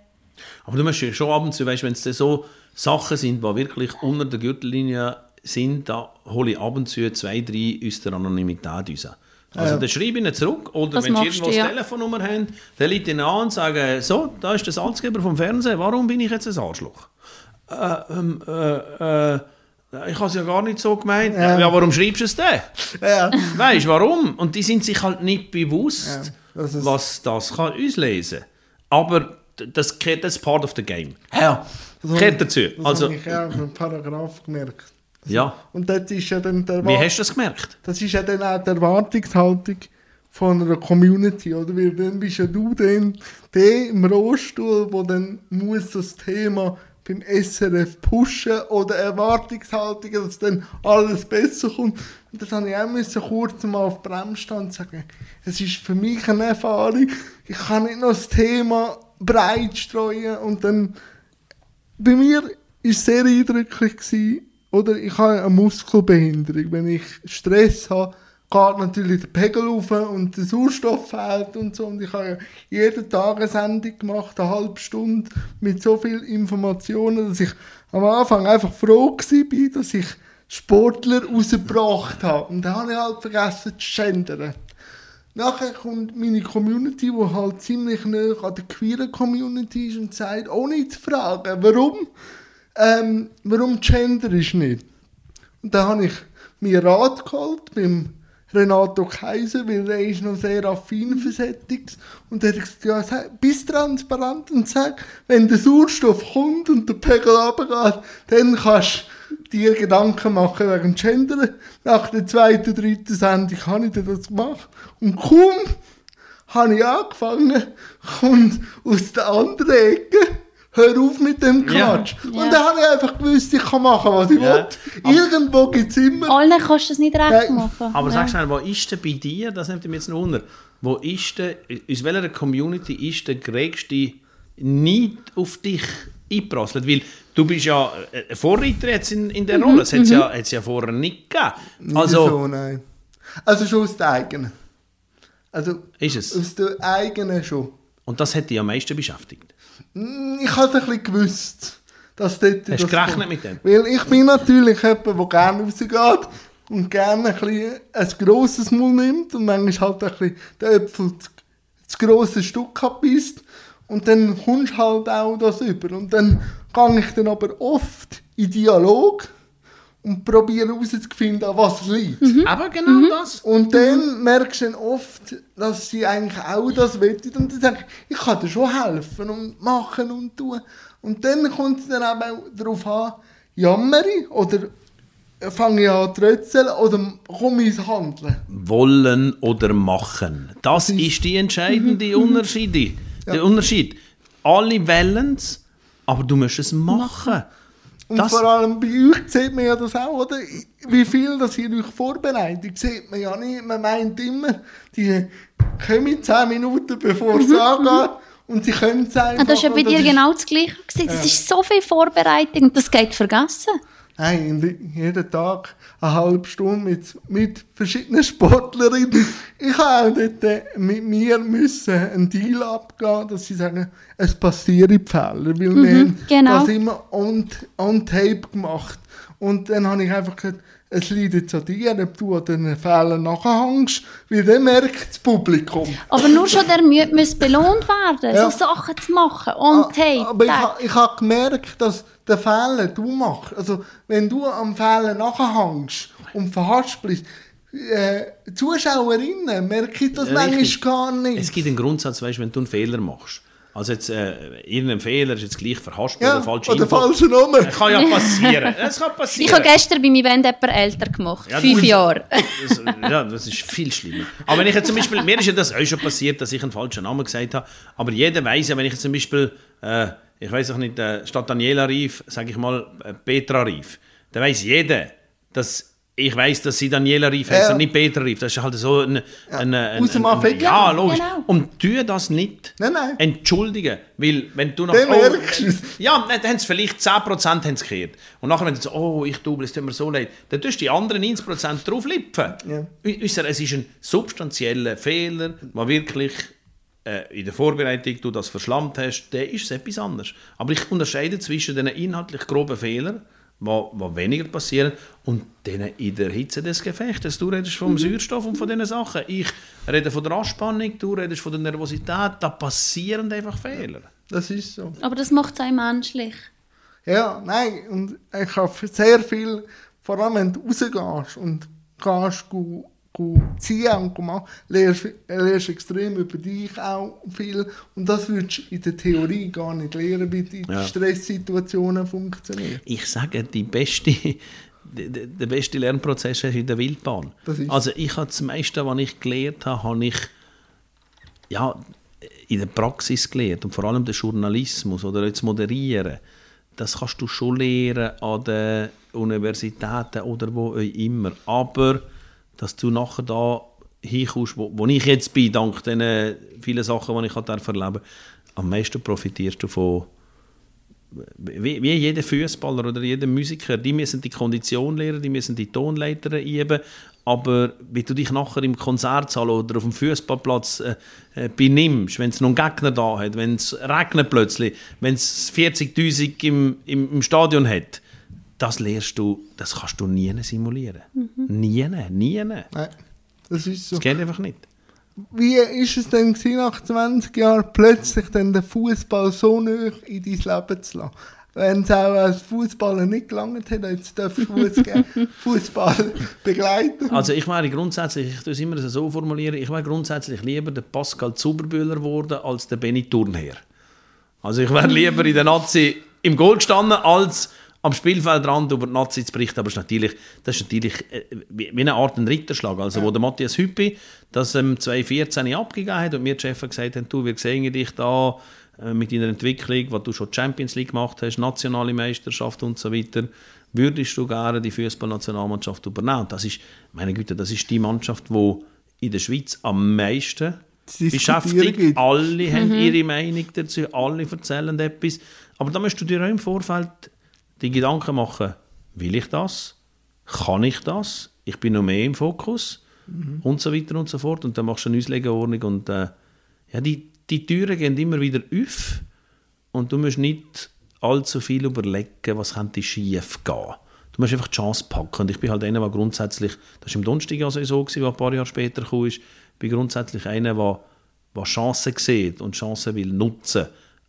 Aber du musst ja schon ab und zu, weißt, wenn es so Sachen sind, die wirklich unter der Gürtellinie sind, da hole ich ab und zu zwei, drei aus der Anonymität raus. Also dann schreibe ich ihnen zurück oder Das wenn sie irgendwo du, das ja. Telefonnummer haben, dann liegt ihnen an und sagen, so, da ist der Salzgeber vom Fernsehen, warum bin ich jetzt ein Arschloch? Äh, ähm, äh, äh, ich habe es ja gar nicht so gemeint. Ja, warum schreibst du es denn? Ja. Weißt du, warum? Und die sind sich halt nicht bewusst, Ja, das was das kann auslesen Aber d- das gehört das ist part of the game. Ja. Das Gehört dazu. Das Also, habe ich auch im Paragraph gemerkt. ja. Und das ist ja dann der Wie hast du das gemerkt? Das ist ja dann auch die Erwartungshaltung von einer Community, oder? Weil dann bist ja du dann der im Rollstuhl, wo dann muss das Thema beim SRF pushen oder Erwartungshaltung, dass dann alles besser kommt. Und das habe ich auch müssen kurz mal auf Bremsstand sagen. Es ist für mich eine Erfahrung. Ich kann nicht noch das Thema breit streuen und dann bei mir es sehr eindrücklich, gewesen, oder ich habe eine Muskelbehinderung. Wenn ich Stress habe, geht natürlich der Pegel auf und der Sauerstoff fehlt und so. Und ich habe ja jeden Tag eine Sendung gemacht, eine halbe Stunde, mit so vielen Informationen, dass ich am Anfang einfach froh war, dass ich Sportler rausgebracht habe. Und dann habe ich halt vergessen zu gendern. Nachher kommt meine Community, die halt ziemlich nah an der queeren Community ist und sagt, ohne zu fragen, warum, ähm, warum gender ist nicht. Und dann habe ich mir Rat geholt beim Renato Kaiser, weil er ist noch sehr affin für Settings. Und er hat gesagt, ja, sag, bist transparent und sag, wenn der Sauerstoff kommt und der Pegel runtergeht, dann kannst du dir Gedanken machen wegen Gender. Nach der zweiten, dritten Sendung habe ich das gemacht. Und kaum habe ich angefangen, kommt aus der anderen Ecke, hör auf mit dem Ja. Quatsch. Ja. Und dann habe ich einfach gewusst, ich kann machen, was ich Ja. will. Irgendwo gibt es immer... allen kannst du das nicht recht machen. Aber ja. sag schnell, wo ist denn bei dir, das nimmt mich jetzt noch wunder, wo ist denn, aus welcher Community ist der größte Neid auf dich eingeprasselt? Weil du bist ja äh, Vorreiter jetzt in, in der Rolle, das hat es ja, hat's ja vorher nicht gegeben. Nicht Also, so, nein. Also schon aus der eigenen. Also ist es. aus der eigenen schon. Und das hat dich am meisten beschäftigt. Mm, Ich hatte ein bisschen gewusst, dass dort Hast du gerechnet mit dem? Weil ich bin natürlich jemand, der gerne rausgeht und gerne ein, bisschen ein grosses Maul nimmt und manchmal halt ein bisschen den Äpfel zu grosse Stück abbeißt. Und dann kommst du halt auch das über. Und dann gehe ich dann aber oft in Dialog und probiere herauszufinden, an was es liegt. Aber genau das. Und dann merkst du dann oft, dass sie eigentlich auch das wollen. Und dann sage ich, ich kann dir schon helfen und machen und tun. Und dann kommt es dann auch darauf an, jammere ich oder fange ich an zu rötzeln oder komme ich ins Handeln. Wollen oder machen. Das ist die entscheidende Unterschiede. Der Unterschied. Alle wollen es, aber du musst es machen. Und Das- vor allem bei euch sieht man ja das auch, oder? Wie viel das ihr euch vorbereitet, sieht man ja nicht. Man meint immer, die kommen 10 Minuten bevor es angeht und sie können es einfach. Ah, das war ja bei dir genau das Gleiche. gewesen. Das ist so viel Vorbereitung und das geht vergessen. Nein, jeden Tag eine halbe Stunde mit, mit verschiedenen Sportlerinnen. Ich habe auch dort äh, mit mir müssen einen Deal abgehen, dass sie sagen, es passieren Fehler, weil wir haben genau. das immer on, on tape gemacht. Und dann habe ich einfach gesagt, es liegt jetzt an dir, ob du an diesen Fehlern nachhängst, weil dann merkt das Publikum. Aber nur schon der Mühe muss belohnt werden, Ja. so Sachen zu machen. Hey, Ah, Aber ich, ich habe gemerkt, dass der Fehler du machst, also wenn du am Fehler nachhängst und verhaspelst, äh, Zuschauerinnen merken das manchmal Richtig. gar nicht. Es gibt einen Grundsatz, weißt, wenn du einen Fehler machst, Also jetzt, äh, irgendein Fehler ist jetzt gleich verhasst Ja, oder falsche oder falsche Nummer. Kann ja passieren. Es kann passieren. Ich habe gestern bei meinem Event jemanden älter gemacht. Ja, Fünf das- Jahre. Das, ja, das ist viel schlimmer. Aber wenn ich jetzt zum Beispiel, mir ist ja das auch schon passiert, dass ich einen falschen Namen gesagt habe. Aber jeder weiß ja, wenn ich jetzt zum Beispiel, äh, ich weiß auch nicht, äh, statt Daniela Rief, sage ich mal äh, Petra Rief, dann weiß jeder, dass ich weiß, dass sie Daniela Rief heißt Ja. und nicht Petra Rief. Das ist halt so ein, ein, ein, Aus dem ein, Affekt. Ja, logisch. Genau. Und tu das nicht. Nein, nein. Entschuldigen. Weil, wenn du nach. Dann merkst du es. ja, dann haben sie vielleicht 10% haben sie gekehrt. Und nachher, wenn du sagst, oh, ich double, es tut mir so leid, dann tust du die anderen 90% drauflipfen. Ja. Es ist ein substanzieller Fehler, der wirklich äh, in der Vorbereitung du das verschlammt hast, dann ist es etwas anderes. Aber ich unterscheide zwischen den inhaltlich groben Fehlern, die weniger passieren, und denen in der Hitze des Gefechtes. Du redest vom Sauerstoff und von diesen Sachen. Ich rede von der Anspannung, du redest von der Nervosität. Da passieren einfach Fehler. Das ist so. Aber das macht es auch menschlich. Ja, nein, und ich habe sehr viel, vor allem wenn du rausgehst und gehst gu ziehen und machen, lernst, lernst extrem über dich auch viel und das würdest du in der Theorie gar nicht lernen, wie die Ja. Stresssituationen funktionieren. ich sage, die beste, der, beste Lernprozess ist in der Wildbahn. Das ist- Also ich habe das meiste, was ich gelernt habe, habe ich ja, in der Praxis gelernt und vor allem der Journalismus oder jetzt Moderieren. Das kannst du schon lernen an den Universitäten oder wo immer. Aber dass du nachher da hinkommst, wo, wo ich jetzt bin, dank den vielen Sachen, die ich erleben. Durfte, am meisten profitierst du von wie, wie jeder Fußballer oder jeder Musiker, die müssen die Kondition lernen, die müssen die Tonleiter üben, aber wie du dich nachher im Konzertsaal oder auf dem Fußballplatz äh, äh, benimmst, wenn es noch einen Gegner da hat, wenn es regnet plötzlich, wenn es 40'000 im, im, im Stadion hat, das lernst du, das kannst du nie simulieren. Nie, nie. Nein, das ist so. Das geht einfach nicht. Wie ist es denn gewesen, nach 20 Jahren plötzlich dann den Fußball so nah in dein Leben zu lassen? Wenn es auch als Fußballer nicht gelangt hat, jetzt darfst du Fußball begleiten. Also ich wäre grundsätzlich, ich tue es immer so formulieren, ich wäre grundsätzlich lieber der Pascal Zuberbühler geworden als der Benny Turnherr. Also ich wäre lieber in der Nazi im Goal gestanden, als am Spielfeldrand über die Nazi zu berichten. Aber es ist natürlich, das ist natürlich äh, wie eine Art ein Ritterschlag. Also wo der Matthias Hüppi das ähm, 2014 abgegeben hat und mir die Chefs gesagt haben, du, wir sehen dich da äh, mit deiner Entwicklung, was du schon Champions League gemacht hast, nationale Meisterschaft und so weiter, würdest du gerne die Fußballnationalmannschaft übernehmen? Das ist, meine Güte, das ist die Mannschaft, die in der Schweiz am meisten beschäftigt. gibt. Alle haben ihre Meinung dazu, alle erzählen etwas. Aber da musst du dir auch im Vorfeld die Gedanken machen, will ich das? Kann ich das? Ich bin noch mehr im Fokus und so weiter und so fort. Und dann machst du eine Auslegeordnung und äh, ja, die, die Türen gehen immer wieder auf und du musst nicht allzu viel überlegen, was könnte schief gehen. Du musst einfach die Chance packen. Und ich bin halt einer, der grundsätzlich, das war im Donnerstag also so, gewesen, was ein paar Jahre später ist, ich bin grundsätzlich einer, der, der Chancen sieht und Chancen will nutzen,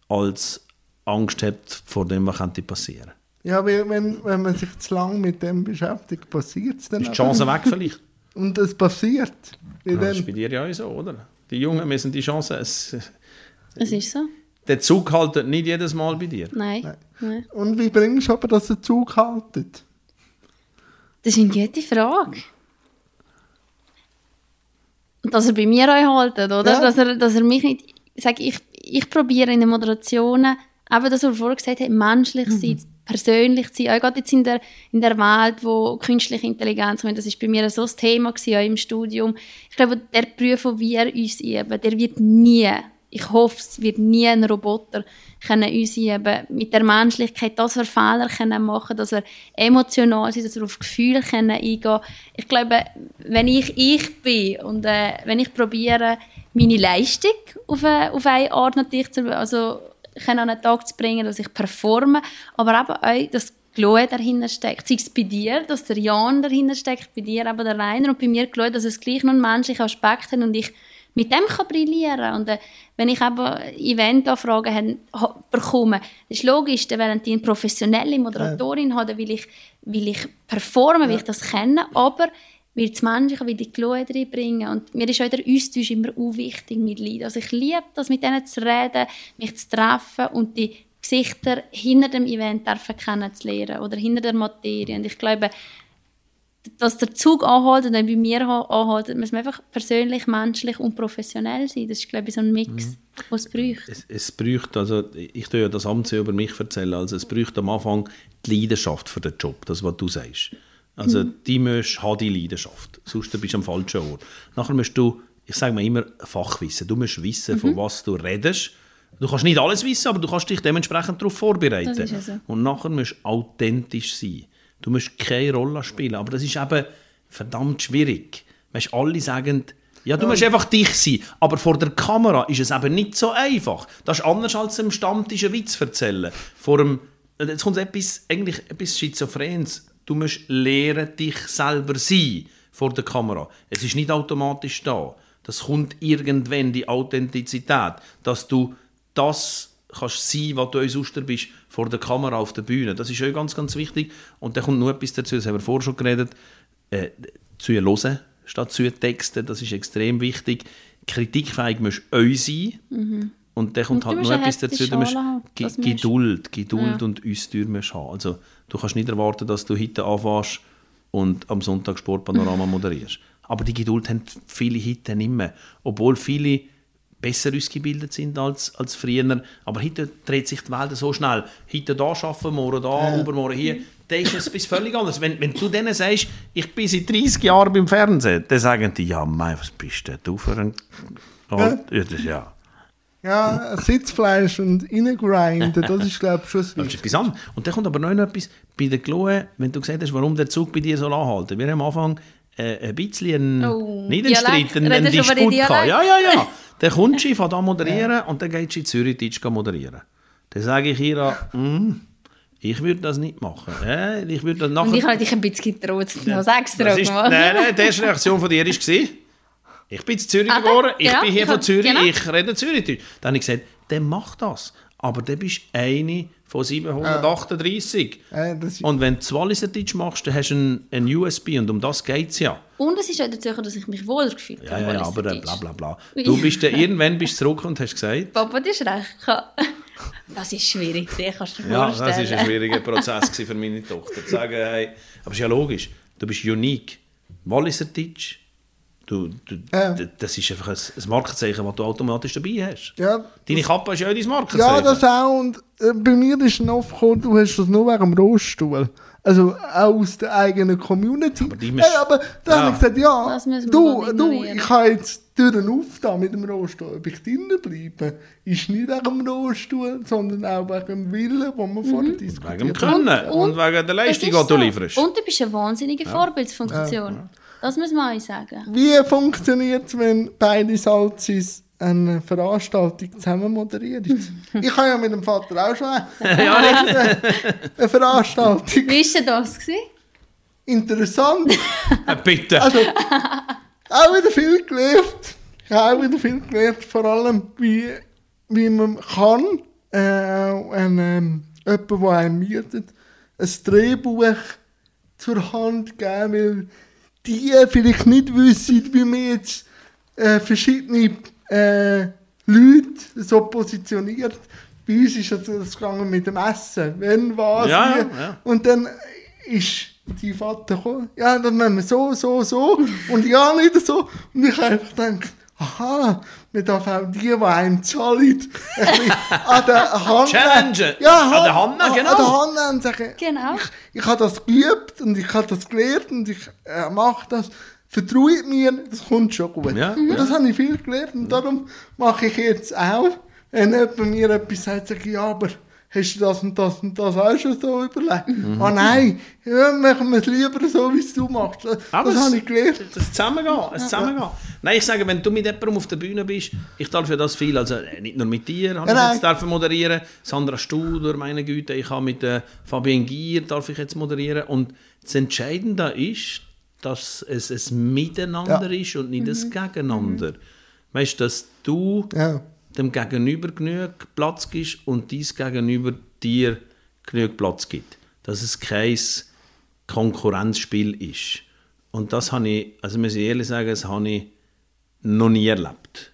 als Angst hat vor dem, was könnte passieren. Ja, weil wenn, wenn man sich zu lange mit dem beschäftigt, passiert es dann Ist die. Chance weg vielleicht? Und es passiert. Ja, das ist bei dir ja auch so, oder? Die Jungen müssen die Chance... Es, Es ist so. der Zug haltet nicht jedes Mal bei dir. Nein. Nein. und wie bringst du aber, dass der Zug haltet? Das ist eine gute Frage. Und dass er bei mir auch haltet, oder? Ja. Dass, er, dass er mich nicht... Ich sage, ich, ich probiere in den Moderationen, eben das, was wir vorher gesagt haben, menschlich zu sein, persönlich zu sein. Auch gerade jetzt in der, in der Welt, wo künstliche Intelligenz kommt, das ist bei mir so ein Thema gewesen, auch im Studium. Ich glaube, der Beruf, den wir uns üben, der wird nie, ich hoffe, es wird nie ein Roboter können uns üben, mit der Menschlichkeit, dass wir Fehler können machen dass wir emotional sind, dass wir auf Gefühle können eingehen Ich glaube, wenn ich ich bin und äh, wenn ich probiere, meine Leistung auf eine, auf eine Art natürlich zu, also können an einen Tag zu bringen, dass ich performe, aber eben auch, dass Chloe dahinter steckt. Sei es bei dir, dass der Jan dahinter steckt, bei dir eben der Rainer und bei mir Chloe, dass es gleich noch einen menschlichen Aspekt hat und ich mit dem kann brillieren Und äh, wenn ich eben Event-Anfragen han- ha- bekomme, das ist logisch, dann während die eine professionelle Moderatorin haben, dann will ich, will ich performen, will ich das kennen, aber wieder das Menschliche, wieder die Glut reinbringen. Und mir ist auch der Austausch immer auch wichtig mit Leuten. Also ich liebe das, mit denen zu reden, mich zu treffen und die Gesichter hinter dem Event dürfen kennenzulernen oder hinter der Materie. Und ich glaube, dass der Zug anholt und dann bei mir anholt, muss man einfach persönlich, menschlich und professionell sein. Das ist, glaube ich, so ein Mix, mhm. was es braucht. Es, es braucht, also ich tue ja das Amt über mich erzählen, also es braucht am Anfang die Leidenschaft für den Job, das, was du sagst. Also mhm. die musst haben die Leidenschaft, sonst bist du am falschen Ort. Nachher musst du, ich sage mal immer, Fachwissen. Du musst wissen, mhm. von was du redest. Du kannst nicht alles wissen, aber du kannst dich dementsprechend darauf vorbereiten. Das ist so. Und nachher musst du authentisch sein. Du musst keine Rolle spielen. Aber das ist eben verdammt schwierig. Weißt, alle sagen, ja, du musst einfach dich sein. Aber vor der Kamera ist es eben nicht so einfach. Das ist anders als im Stammtisch einen Witz erzählen. Vor dem, jetzt kommt etwas, eigentlich etwas Schizophrenes. Du musst lernen, dich selber sein vor der Kamera. Es ist nicht automatisch da. Das kommt irgendwann, die Authentizität, dass du das kannst sein, was du sonst bist, vor der Kamera auf der Bühne. Das ist auch ganz, ganz wichtig. Und da kommt noch etwas dazu, das haben wir vorher schon geredet, äh, zu hören statt zu texten, das ist extrem wichtig. Kritikfähig musst du euch sein. Mhm. Und dann kommt und halt noch etwas dazu, du musst Ge Geduld, Geduld ja. und Austür musst haben. Also du kannst nicht erwarten, dass du heute anfängst und am Sonntag Sportpanorama moderierst. Aber die Geduld haben viele heute nicht mehr. Obwohl viele besser ausgebildet sind als, als früher. Aber heute dreht sich die Welt so schnell. Heute da arbeiten, morgen da, ja. übermorgen hier. Da ist es bis völlig anders. Wenn, wenn du denen sagst, ich bin seit 30 Jahren beim Fernsehen, dann sagen die, ja, mein, was bist denn du für ein... Oh, ja. Das, ja. Ja, Sitzfleisch und reingrinden, das ist, glaube ich, schon das Wichtigste. Und dann kommt aber noch etwas bei der Chloe, wenn du gesagt hast, warum der Zug bei dir so anhalten. Wir haben am Anfang äh, ein bisschen, oh, nicht einen einen, Disput gehabt. Ja, ja, ja. Dann kommst du, fährst an moderieren ja. und dann gehst du in Zürich Deutsch moderieren. Dann sage ich ihr, mm, ich würde das nicht machen. Ja, ich würde das nachher... Und ich habe dich ein bisschen getraut, noch sagst du Nein, nein, die erste Reaktion von dir war, ich bin in Zürich ah, geboren, ich ja, bin hier ich von Zürich, genau. ich rede Zürich. Dann habe ich gesagt, dann mach das. Aber dann bist du eine von 738. Äh, und wenn du Walliserdeutsch machst, dann hast du ein, ein USB und um das geht es ja. Und es ist auch dazu, dass ich mich wohler gefühlt habe. Ja, ja, aber äh, bla bla bla. Du bist dann, irgendwann bist zurück und hast gesagt... Papa, du hast recht. Das ist schwierig, das kannst du dir ja, vorstellen. Ja, das war ein schwieriger Prozess für meine Tochter. Zu sagen, hey, aber es ist ja logisch, du bist unique. Walliserdeutsch, Du, du, ja. Das ist einfach ein, ein Markenzeichen, das du automatisch dabei hast. Ja, Deine Kappe ist ja auch dein Markenzeichen. Ja, das auch. Und äh, bei mir ist es oft gekommen, du hast das nur wegen dem Rohstuhl. Also auch aus der eigenen Community. Aber, die hey, aber da ja. habe ich gesagt, ja, du, du, ich habe jetzt Türen auf mit dem Rohstuhl. Ob ich drinnen bleibe, ist nicht wegen dem Rohstuhl, sondern auch wegen dem Willen, den wir mhm. vorher diskutiert haben. Wegen dem Können und, und, wegen der Leistung, die du lieferst. Und du bist eine wahnsinnige ja. Vorbildsfunktion. Ja. Das muss man euch sagen. Wie funktioniert es, wenn beide Salzis eine Veranstaltung zusammen moderieren? ich habe ja mit dem Vater auch schon eine, eine Veranstaltung. Wie war das? Gewesen? Interessant. Äh, bitte. Also, auch wieder viel gelernt. Ich habe auch wieder viel gelernt, vor allem, wie, wie man kann, äh, einen, ähm, jemanden, der einen mietet, ein Drehbuch zur Hand geben, weil die vielleicht nicht wissen, wie man jetzt äh, verschiedene äh, Leute so positioniert. Bei uns ist das, das gegangen mit dem Essen. Wenn, was, ja, wie. Ja. Und dann ist die Vater gekommen, ja, dann nehmen wir so, so, so und ja, nicht so. Und ich habe einfach gedacht, aha, man darf auch die, die einem zahlen, an der Hand Challenge. Ja, an der Hand, genau. An der Hand und sagen, genau. ich, ich habe das geübt und ich habe das gelernt und ich äh, mache das. Vertraut mir, das kommt schon gut. Ja, und das habe ich viel gelernt und darum mache ich jetzt auch, wenn jemand mir etwas sagt, sage ich, ja, aber hast du das und das und das auch schon so überlegt? Mhm. Ah nein, ja, machen wir es lieber so, wie es du machst. Das, Aber das habe ich gelernt. Das Zusammengehen, das Zusammengehen. Ja. Nein, ich sage, wenn du mit jemandem auf der Bühne bist, ich darf ja das viel, also äh, nicht nur mit dir, habe ja, ich jetzt dürfen moderieren, Sandra Studer, meine Güte, ich habe mit äh, Fabienne Gier darf ich jetzt moderieren und das Entscheidende ist, dass es ein Miteinander ja. ist und nicht mhm. ein Gegeneinander. Mhm. Weißt du, dass du ja dem Gegenüber genug Platz gibt und dies Gegenüber dir genug Platz gibt. Dass es kein Konkurrenzspiel ist. Und das habe ich, also muss ich ehrlich sagen, das habe ich noch nie erlebt.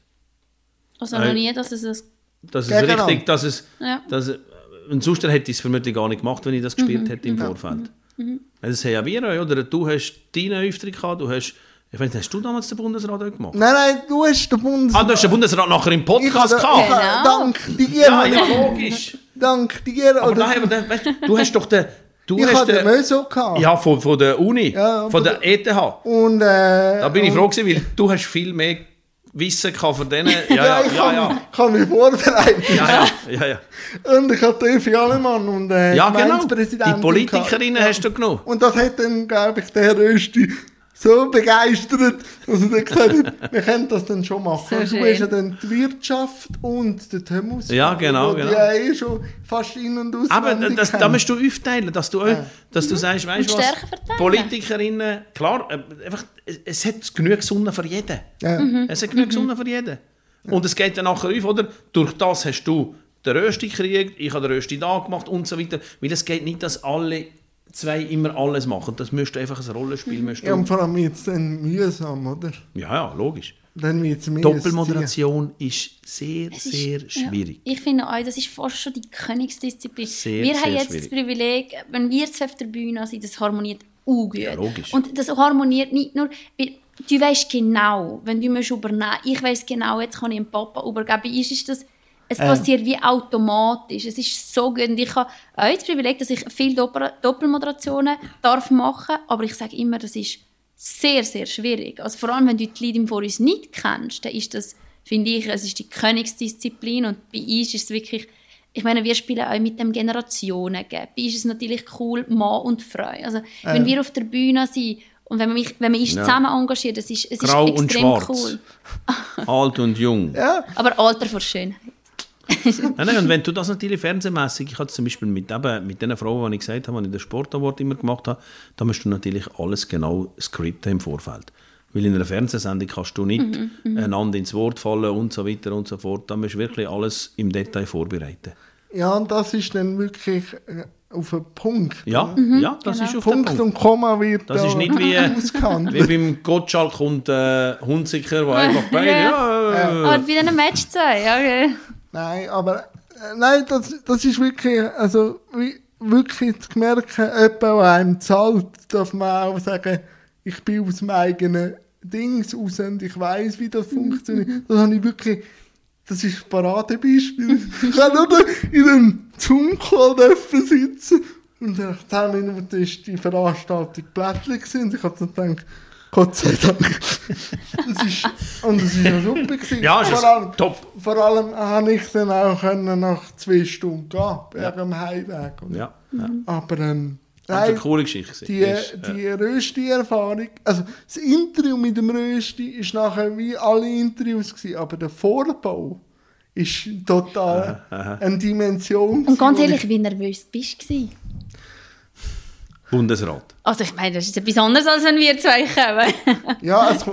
Also Äh, noch nie, dass es das... Dass es Gegeneinander. richtig, dass es, Ja. dass es, und sonst hätte ich es vermutlich gar nicht gemacht, wenn ich das gespielt Mhm. hätte im Vorfeld. Das haben ja wir auch, oder? Du hast deinen Auftritt gehabt, du hast, ich weiß nicht, hast du damals den Bundesrat auch gemacht? Nein, nein, du hast den Bundes... Ah, du hast den Bundesrat nachher im Podcast ich gehabt? Genau. dank dir, Ja, ja, ich- logisch. dank dir, Aber wir, den- weißt, du, du hast doch den, du ich hast habe den Möso gehabt. ja, von, von der Uni, Ja, von von der ETH. Und, äh, Da bin ich froh gewesen, weil du hast viel mehr Wissen gehabt von denen. Ja, ja, ich ja, kann, ja. kann mich vorbereiten. Ja, ja, ja, ja. Und ich hatte Evi Allemann und äh, Ja, genau. Die Politikerinnen hast du genommen. Und das hat dann, glaube ich, der Rösti so begeistert, dass er gesagt hat, wir können das dann schon machen. So du schön. hast ja dann die Wirtschaft und den Thomas. Ja, genau, wo die genau. ja eh schon fast in- und auswendig Aber das, da musst du aufteilen, dass du, auch, dass du sagst, weißt Und du was. Politikerinnen, klar, äh, einfach, es, hat genug Sonne für jeden. Ja. Mhm. Es hat genug Sonne für jeden. Und es geht dann nachher auf, oder? Durch das hast du den Rösti gekriegt, ich habe den Rösti da gemacht und so weiter. Weil es geht nicht, dass alle zwei immer alles machen. Das müsst du einfach ein Rollenspiel. Müsst du, Ja, und vor allem jetzt dann mühsam, oder? ja, ja, logisch. Dann wird es mehr Doppelmoderation ist sehr, ist- sehr ja. schwierig. Ich finde auch, das ist fast schon die Königsdisziplin. Sehr, wir sehr haben jetzt schwierig. das Privileg, wenn wir zwei auf der Bühne sind, das harmoniert auch gut. Ja, logisch. Und das harmoniert nicht nur, weil du weißt genau, wenn du musst übernehmen ich weiß genau, jetzt kann ich dem Papa übergeben. Bei uns ist das, es passiert wie automatisch. Es ist so gut. Und ich habe auch das Privileg, dass ich viele Doppel Doppelmoderationen darf machen aber ich sage immer, das ist sehr, sehr schwierig. Also vor allem, wenn du die Leute im Voraus nicht kennst, dann ist das, finde ich, es ist die Königsdisziplin und bei uns ist es wirklich, ich meine, wir spielen auch mit dem Generationengap. Bei uns ist es natürlich cool, Mann und Frau. Also wenn wir auf der Bühne sind und wenn man, mich, wenn man uns Ja. zusammen engagiert, das ist, es Grau ist und extrem schwarz. cool. Alt und jung. Ja, Aber Alter vor Schönheit. Nein, nein, und wenn du das natürlich fernsehmässig, ich hatte zum Beispiel mit, eben, mit den Frauen, die ich gesagt habe, die ich den Sport Award immer gemacht habe, da musst du natürlich alles genau skripten im Vorfeld. Weil in einer Fernsehsendung kannst du nicht einander ins Wort fallen und so weiter und so fort. Da musst du wirklich alles im Detail vorbereiten. ja, und das ist dann wirklich äh, auf den Punkt. Ja, ja das genau. ist auf den Punkt Punkt. und Komma wird Das da ist nicht wie, ausgehandelt. wie beim Gottschalk und äh, Hunziker, wo einfach beide... Ja, äh, Aber bei diesen Match zwei, ja, okay. Nein, aber äh, nein, das, das ist wirklich, also wie, wirklich zu merken, jemand, der einem zahlt, darf man auch sagen, ich bin aus meinem eigenen Dings raus und ich weiß, wie das funktioniert. Das habe ich wirklich, das ist ein Paradebeispiel. ich habe nur in einem Zoom-Call sitzen und nach 10 Minuten ist die Veranstaltung plättlich und ich habe dann gedacht, Gott sei Dank. das ist, und es ist ja super gewesen. Ja, Vor es allem- top. vor allem habe ich dann auch können nach zwei Stunden gehen, wegen dem Heimweg. ja, ja. Aber ähm, Das war eine coole Geschichte. die, gewesen. Ist, die Rösti-Erfahrung, also das Interview mit dem Rösti ist nachher wie alle Interviews gewesen, aber der Vorbau ist total eine Dimension. Und ganz ehrlich, wie nervös bist du? Bundesrat. Also ich meine, das ist etwas anderes, als wenn wir zwei kommen. Ja, es,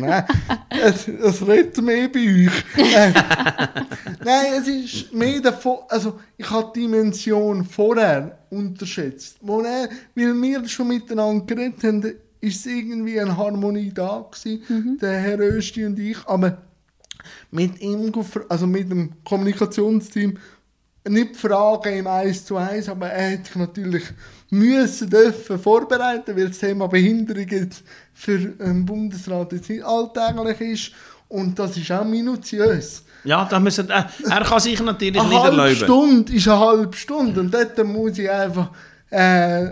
nein, es, es redet mehr bei euch. Äh, nein, es ist mehr davon, also ich habe die Dimension vorher unterschätzt. Wo er, weil wir schon miteinander geredet haben, ist es irgendwie eine Harmonie da gewesen, der Herr Östi und ich, aber mit ihm, also mit dem Kommunikationsteam, nicht Fragen im 1 zu 1, aber er hat natürlich müssen, dürfen vorbereiten, weil das Thema Behinderung jetzt für den Bundesrat jetzt nicht alltäglich ist. Und das ist auch minutiös. Ja, da müssen, äh, er kann sich natürlich Eine nicht halbe erlauben. Stunde ist eine halbe Stunde und dort muss ich einfach äh,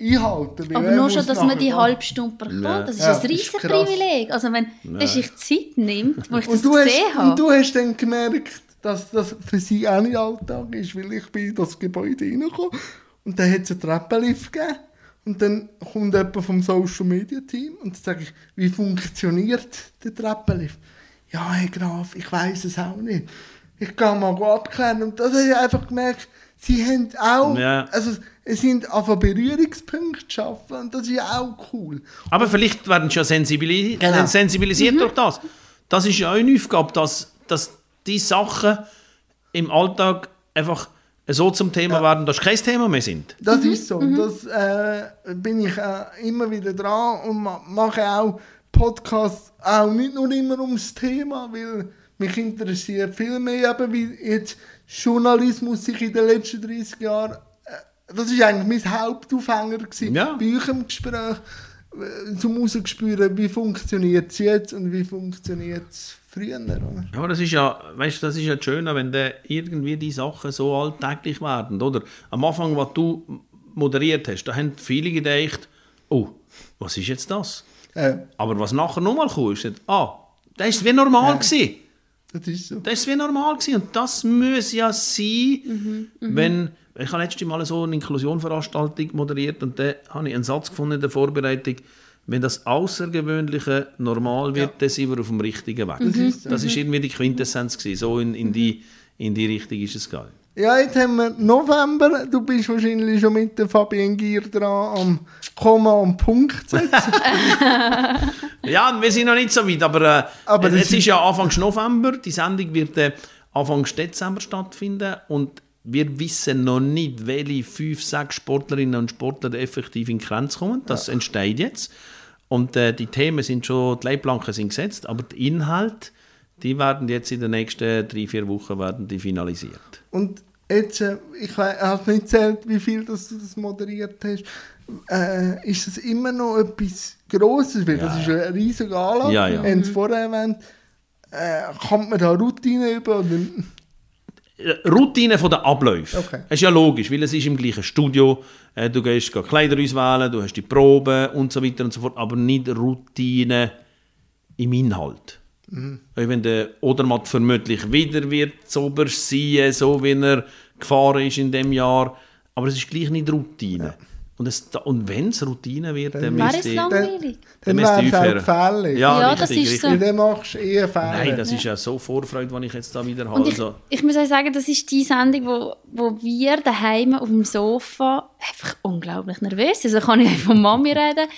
einhalten. Aber er nur schon, dass man die halbe Stunde bekommt, das ist Ja, ein das ist riesiges krass. Privileg. Also wenn der sich Zeit nimmt, wo ich Und das du, hast, gesehen und habe. du hast dann gemerkt, dass das für sie auch nicht Alltag ist, weil ich bin in das Gebäude reingekommen und dann hat es einen Treppenlift gegeben und dann kommt jemand vom Social Media Team und dann sage ich, wie funktioniert der Treppenlift? Ja, Herr Graf, ich weiß es auch nicht. Ich kann mal abklären und das habe ich einfach gemerkt, sie haben auch, Ja. also es sind einfach Berührungspunkte geschaffen und das ist ja auch cool. Aber vielleicht werden sie ja sensibili Genau. sensibilisiert durch das. Das ist ja auch eine Aufgabe, dass, dass die Sachen im Alltag einfach so zum Thema werden, dass kein Thema mehr sind. Das ist so. Das äh, bin ich äh, immer wieder dran und ma mache auch Podcasts auch nicht nur immer ums Thema, weil mich interessiert viel mehr, eben, wie jetzt Journalismus sich in den letzten 30 Jahren. Äh, das ist eigentlich mein Hauptaufhänger gewesen, Ja. bei euch im Gespräch, äh, zum herauszuspüren, wie funktioniert es jetzt und wie funktioniert es früher. Oder? Ja, aber das ist ja, weißt, das ist ja schön, wenn dann irgendwie die Sachen so alltäglich werden, oder? Am Anfang, was du moderiert hast, da haben viele gedacht, oh, was ist jetzt das? Äh, Aber was nachher nochmal kam, ist, ah, das ist wie normal gewesen. das ist so. Das ist wie normal gewesen. Und das muss ja sein, wenn... Ich habe letztes Mal so eine Inklusionveranstaltung moderiert und da habe ich einen Satz gefunden in der Vorbereitung, wenn das Außergewöhnliche normal wird, dann sind wir auf dem richtigen Weg. Das ist so. irgendwie die Quintessenz gewesen. So in, in, die, in die Richtung ist es gegangen. Ja, jetzt haben wir November. Du bist wahrscheinlich schon mit der Fabienne Gier dran am Komma und Punkt setzen. Ja, wir sind noch nicht so weit, aber, äh, Aber jetzt ist- ist ja Anfang November, die Sendung wird äh, Anfang Dezember stattfinden und wir wissen noch nicht, welche fünf, sechs Sportlerinnen und Sportler effektiv in die Grenze kommen. Das entsteht jetzt. Und äh, die Themen sind schon, die Leitplanken sind gesetzt, aber die Inhalte, die werden jetzt in den nächsten drei, vier Wochen werden die finalisiert. Und jetzt, äh, ich habe nicht gezählt, wie viel dass du das moderiert hast. Äh, ist das immer noch etwas Grosses? Weil das Ja, ist ein riesiger Anlass. Ja, ja. Haben es vorher erwähnt. Äh, kommt man da Routine über? Äh, Routine von den Abläufen. Okay. Das ist ja logisch, weil es ist im gleichen Studio. Äh, Du gehst geh Kleider auswählen, du hast die Proben und so weiter und so fort, aber nicht Routine im Inhalt. Mhm. Wenn der Odermatt vermutlich wieder wird zoberst sein, so wie er gefahren ist in dem Jahr, aber es ist gleich nicht Routine. Und, es, und wenn es Routine wird, dann Dann Wäre müsste es ich- langweilig? Dann müsste wäre ich es auch gefährlich. Ja, Ja, richtig, das ist richtig. so. Dann machst du eher Fehler. Nein, das ist ja so Vorfreude, die ich jetzt da wieder habe. Und ich, ich muss euch sagen, das ist die Sendung, wo, wo wir daheim auf dem Sofa einfach unglaublich nervös sind. Also kann ich von Mami reden.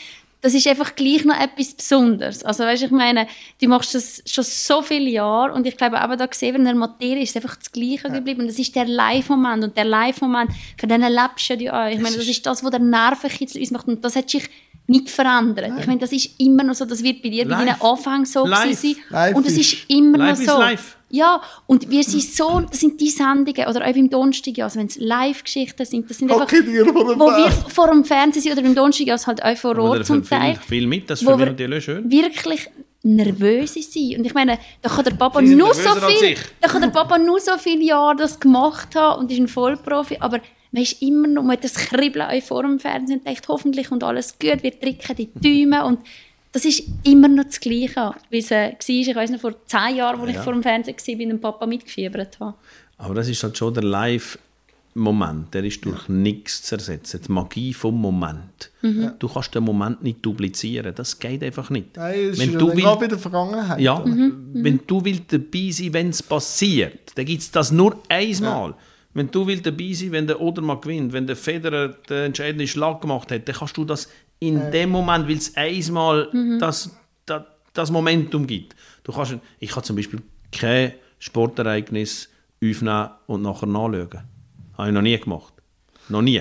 Das ist einfach gleich noch etwas Besonderes. Also weißt, ich meine, du machst das schon so viele Jahre und ich glaube, aber da gesehen, in der Materie ist es einfach das Gleiche geblieben. Und das ist der Live-Moment und der Live-Moment, für den lebst du ja auch. Ich meine, das ist das, was der Nervenkitzel ausmacht und das hat sich nicht verändert. Ich meine, das ist immer noch so, das wird bei dir bei Live. deinen Anfängen so sein. Und es ist- ist immer Live noch so. Ja, und wir sind so, das sind die Sendungen, oder auch beim Donnerstag, also wenn es Live-Geschichten sind, das sind einfach, wo wir vor dem Fernsehen sind, oder beim Donnerstag, also halt auch vor Ort zum viel, Teil, viel mit, das ich wir natürlich schön. wirklich nervös sind. Und ich meine, da kann der Papa nur so viel, da kann der Papa nur so viele Jahre das gemacht haben und ist ein Vollprofi, aber man ist immer noch, man hat das Kribbeln vor dem Fernsehen und denkt, hoffentlich und alles gut, wir drücken die Daumen und das ist immer noch das Gleiche, wie es äh, war. Ich weiß noch, vor zehn Jahren, als ich vor dem Fernsehen war, bei dem Papa mitgefiebert habe. Aber das ist halt schon der Live-Moment, der ist durch nichts zu ersetzen. Die Magie vom Moment. Mhm. Du kannst den Moment nicht duplizieren, das geht einfach nicht. Nein, das wenn ist du ja willst, gerade bei der Vergangenheit. ja, oder? Mhm. wenn du willst dabei sein, wenn es passiert, dann gibt es das nur einmal. Wenn du willst dabei sein, wenn der Odermatt gewinnt, wenn der Federer den entscheidenden Schlag gemacht hat, dann kannst du das in dem Moment, weil es einmal Mhm. das, das, das Momentum gibt. Du kannst, ich kann zum Beispiel kein Sportereignis aufnehmen und nachher nachschauen. Habe ich noch nie gemacht. Noch nie.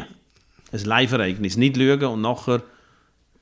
Ein Live-Ereignis nicht schauen und nachher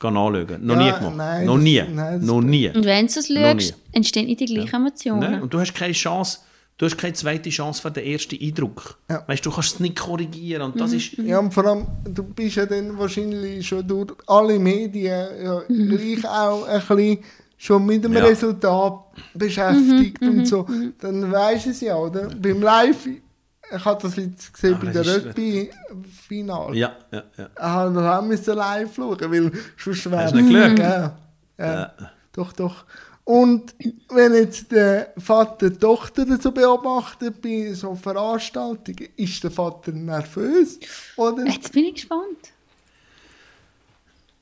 nachschauen. Noch Ja, nie gemacht. nein, noch das- nie. nein, das- noch nie. Und wenn du es schaust, entstehen nicht die gleichen Emotionen. Nein, und du hast keine Chance, du hast keine zweite Chance für den ersten Eindruck. Ja. Weißt, du kannst es nicht korrigieren und Mhm. das ist... Ja, und vor allem, du bist ja dann wahrscheinlich schon durch alle Medien ja, gleich auch ein bisschen schon mit dem Ja. Resultat beschäftigt und so. Dann weisst du es ja, oder? Beim Live, ich habe das jetzt gesehen Aber bei das der Rugby-Final. Ja, ja, ja. Ich habe auch live schauen, weil sonst wäre du nicht geschaut? Ja, ja. Doch, doch. Und wenn jetzt der Vater die Tochter so beobachtet bei so Veranstaltungen, ist der Vater nervös? Oder? Jetzt bin ich gespannt.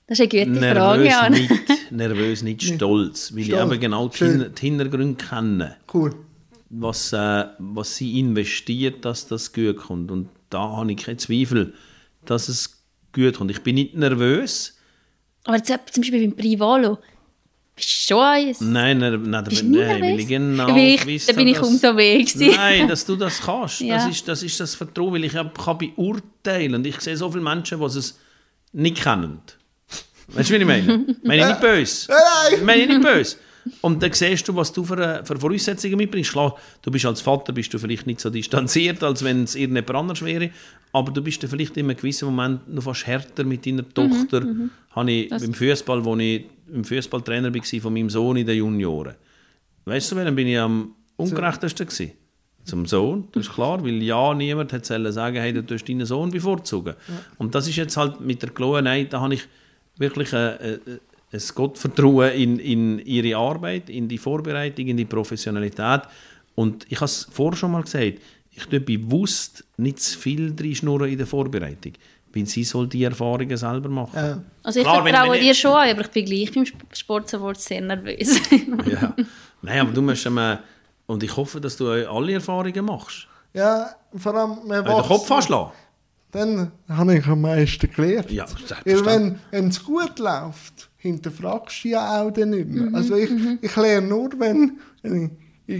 Das ist eine gute Nervös Frage, nicht, nervös nicht stolz, weil ich Stolz. eben genau die. Hin die Hintergründe kenne, Cool. was, äh, was sie investiert, dass das gut kommt. Und da habe ich keinen Zweifel, dass es gut kommt. Ich bin nicht nervös. Aber jetzt, zum Beispiel beim Privalo, Bist schon eins? Nein, nein, nein, Bist du nein, weil ich genau Weil ich, weiss, da bin ich dass- umso mehr gewesen. Nein, dass du das kannst. Ja. Das, ist, das ist das Vertrauen, weil ich kann beurteilen und ich sehe so viele Menschen, die es nicht kennen. Weißt du, wie ich meine? meine ich nicht böse. Nein. meine ich nicht böse. Und dann siehst du, was du für, für Voraussetzungen mitbringst. Klar, du bist als Vater bist du vielleicht nicht so distanziert, als wenn es irgendjemand anders wäre, aber du bist dann vielleicht in einem gewissen Moment noch fast härter mit deiner Tochter. Habe ich Das- beim Fußball, wo ich im Fußballtrainer war von meinem Sohn in den Junioren. Weißt du, dann bin ich am ungerechtesten gewesen. Zum Sohn, das ist klar, weil ja niemand hat sagen, hey, du tust deinen Sohn bevorzugen. Und das ist jetzt halt mit der Chloe, nein, da habe ich wirklich ein, ein, ein Gottvertrauen in, in ihre Arbeit, in die Vorbereitung, in die Professionalität. Und ich habe es vorher schon mal gesagt, ich tue bewusst nicht zu viel reinschnurren in der Vorbereitung, weil sie soll die Erfahrungen selber machen. Ja. Also ich Klar, vertraue dir schon, aber ich bin gleich beim Sp- Sport sofort sehr nervös. Ja. Nein, aber du musst und ich hoffe, dass du alle Erfahrungen machst. ja, vor allem, man Den Kopf anschlagen. Dann habe ich am meisten gelernt. Ja, wenn es gut läuft, hinterfragst du ja auch dann nicht Mhm, mehr. Also ich, ich lerne nur, wenn, wenn ich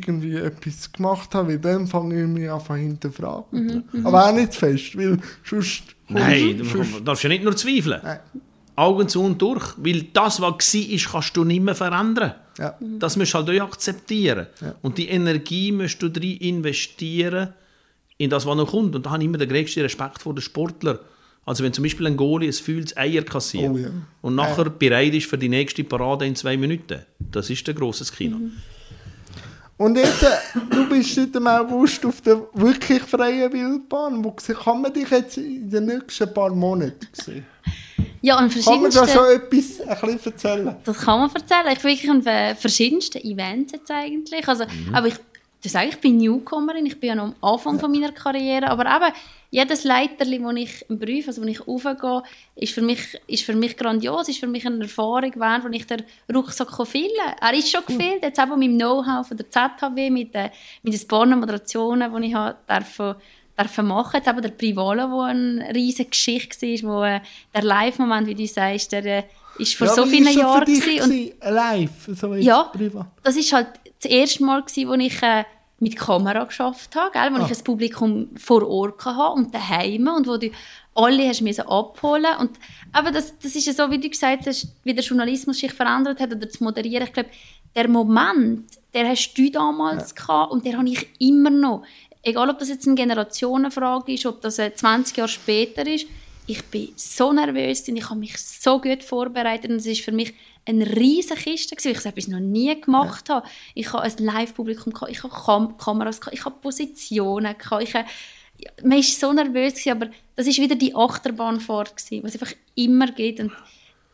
irgendwie etwas gemacht habe, weil dann fange ich mich an zu hinterfragen. Mhm, Aber auch nicht zu fest, weil sonst... Nein, du darfst ja nicht nur zweifeln. Nein. Augen zu und durch. Weil das, was war, kannst du nicht mehr verändern. Ja. Das musst du halt auch akzeptieren. Und die Energie musst du drin investieren, in das, was noch kommt. Und da habe ich immer den größten Respekt vor den Sportlern. Also wenn zum Beispiel ein Goalie ein fühles Eier kassiert Oh ja. und nachher bereit ist für die nächste Parade in zwei Minuten, das ist ein grosses Kino. Und jetzt, äh, du bist seit dem August auf der wirklich freien Wildbahn. Wo kann man dich jetzt in den nächsten paar Monaten sehen? ja, an Kann man da verschiedensten... schon etwas ein bisschen erzählen? Das kann man erzählen. Ich bin wirklich an äh, verschiedensten Events jetzt eigentlich. Also, Aber ich, das sage ich, ich bin Newcomerin, ich bin ja noch am Anfang von meiner Karriere, aber eben, jedes Leiterli, wo ich im Beruf, also wo ich aufgehe, ist für mich, ist für mich grandios, ist für mich eine Erfahrung wert, wo ich den Rucksack füllen kann. Er ist schon gefüllt, jetzt eben mit dem Know-how von der ZHW, mit, äh, mit den paar Moderationen, die ich habe, dürfen, dürfen machen. Jetzt eben der Privalo, wo eine riesige Geschichte war, wo äh, der Live-Moment, wie du sagst, der äh, ist vor so wie vielen es für Jahren dich gewesen. Und gewesen, live, so Ja. privat? das ist halt das erste Mal, gewesen, wo ich äh, mit Kamera geschafft habe, gell? wo Ah. ich ein Publikum vor Ort hatte und daheim und wo du alle hast müssen abholen und aber das, das ist ja so, wie du gesagt hast, wie der Journalismus sich verändert hat oder das Moderieren. Ich glaube, der Moment, der hast du damals gehabt und der habe ich immer noch. Egal, ob das jetzt eine Generationenfrage ist, ob das äh, 20 Jahre später ist, ich bin so nervös und ich habe mich so gut vorbereitet und es ist für mich eine riesige Kiste gewesen, weil ich so etwas noch nie gemacht habe. Ich habe ein Live-Publikum, gehabt, ich habe Kam Kameras, gehabt, ich habe Positionen, gehabt, ich habe, ja, man ist so nervös gewesen, aber das ist wieder die Achterbahnfahrt gewesen, was es einfach immer geht und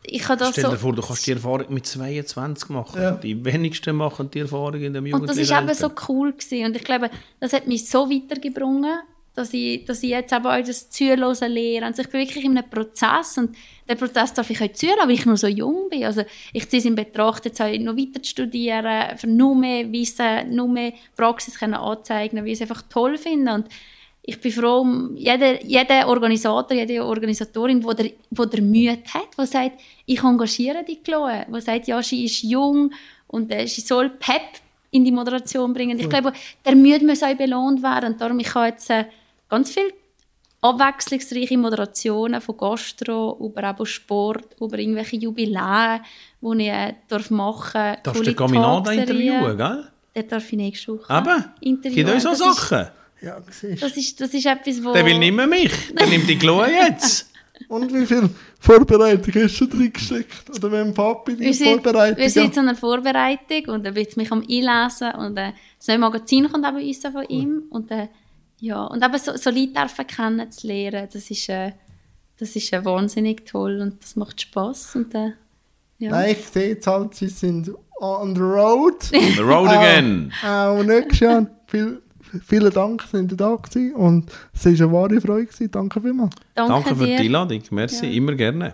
ich habe das Stell so... dir vor, du kannst die Erfahrung mit 22 machen. Ja. Die wenigsten machen die Erfahrung in dem Und das ist eben so cool gewesen. Und ich glaube, das hat mich so weitergebracht, dass ich, dass ich jetzt eben auch das Zuhören lehre. Also ich bin wirklich in einem Prozess und den Prozess darf ich auch zuhören, weil ich noch so jung bin. Also ich ziehe es in Betracht, jetzt auch noch weiter zu studieren, für noch mehr Wissen, noch mehr Praxis können anzeigen, weil ich es einfach toll finde. Und ich bin froh um jeden, jeden Organisator, jede Organisatorin, die der, wo der Mühe hat, die sagt, ich engagiere die Chloe, die sagt, ja, sie ist jung und äh, sie soll Pep in die Moderation bringen. Ich glaube, der Mühe muss auch belohnt werden und darum, ich habe jetzt äh, ganz viel abwechslungsreiche Moderationen von Gastro, über eben Sport, über irgendwelche Jubiläen, die ich äh, darf machen darf. Darfst du den Caminada interviewen, gell? Den darf ich nächste Woche Eben. interviewen. Gibt auch so Das ist- Sachen. Ja, siehst Das ist, das ist etwas, wo... Der will nicht mehr mich. Der nimmt die Chloe jetzt. Und wie viel Vorbereitung hast du drin gesteckt? Oder wenn Papi die wir sind, Vorbereitung wir sind in einer Vorbereitung und er wird mich am einlesen und äh, das neue Magazin kommt eben uns von ihm und äh, ja und eben so, so Leute dürfen kennenzulernen, das ist äh, das ist äh, wahnsinnig toll und das macht Spaß und äh, ja. Nein, ich sehe jetzt halt, sie sind on the road. The road again. Auch nächstes Jahr. Viel, vielen Dank, sind ihr da gewesen. Und es war eine wahre Freude. Gewesen. Danke vielmals. Danke, Danke für dir. die Einladung. Merci, Ja. immer gerne.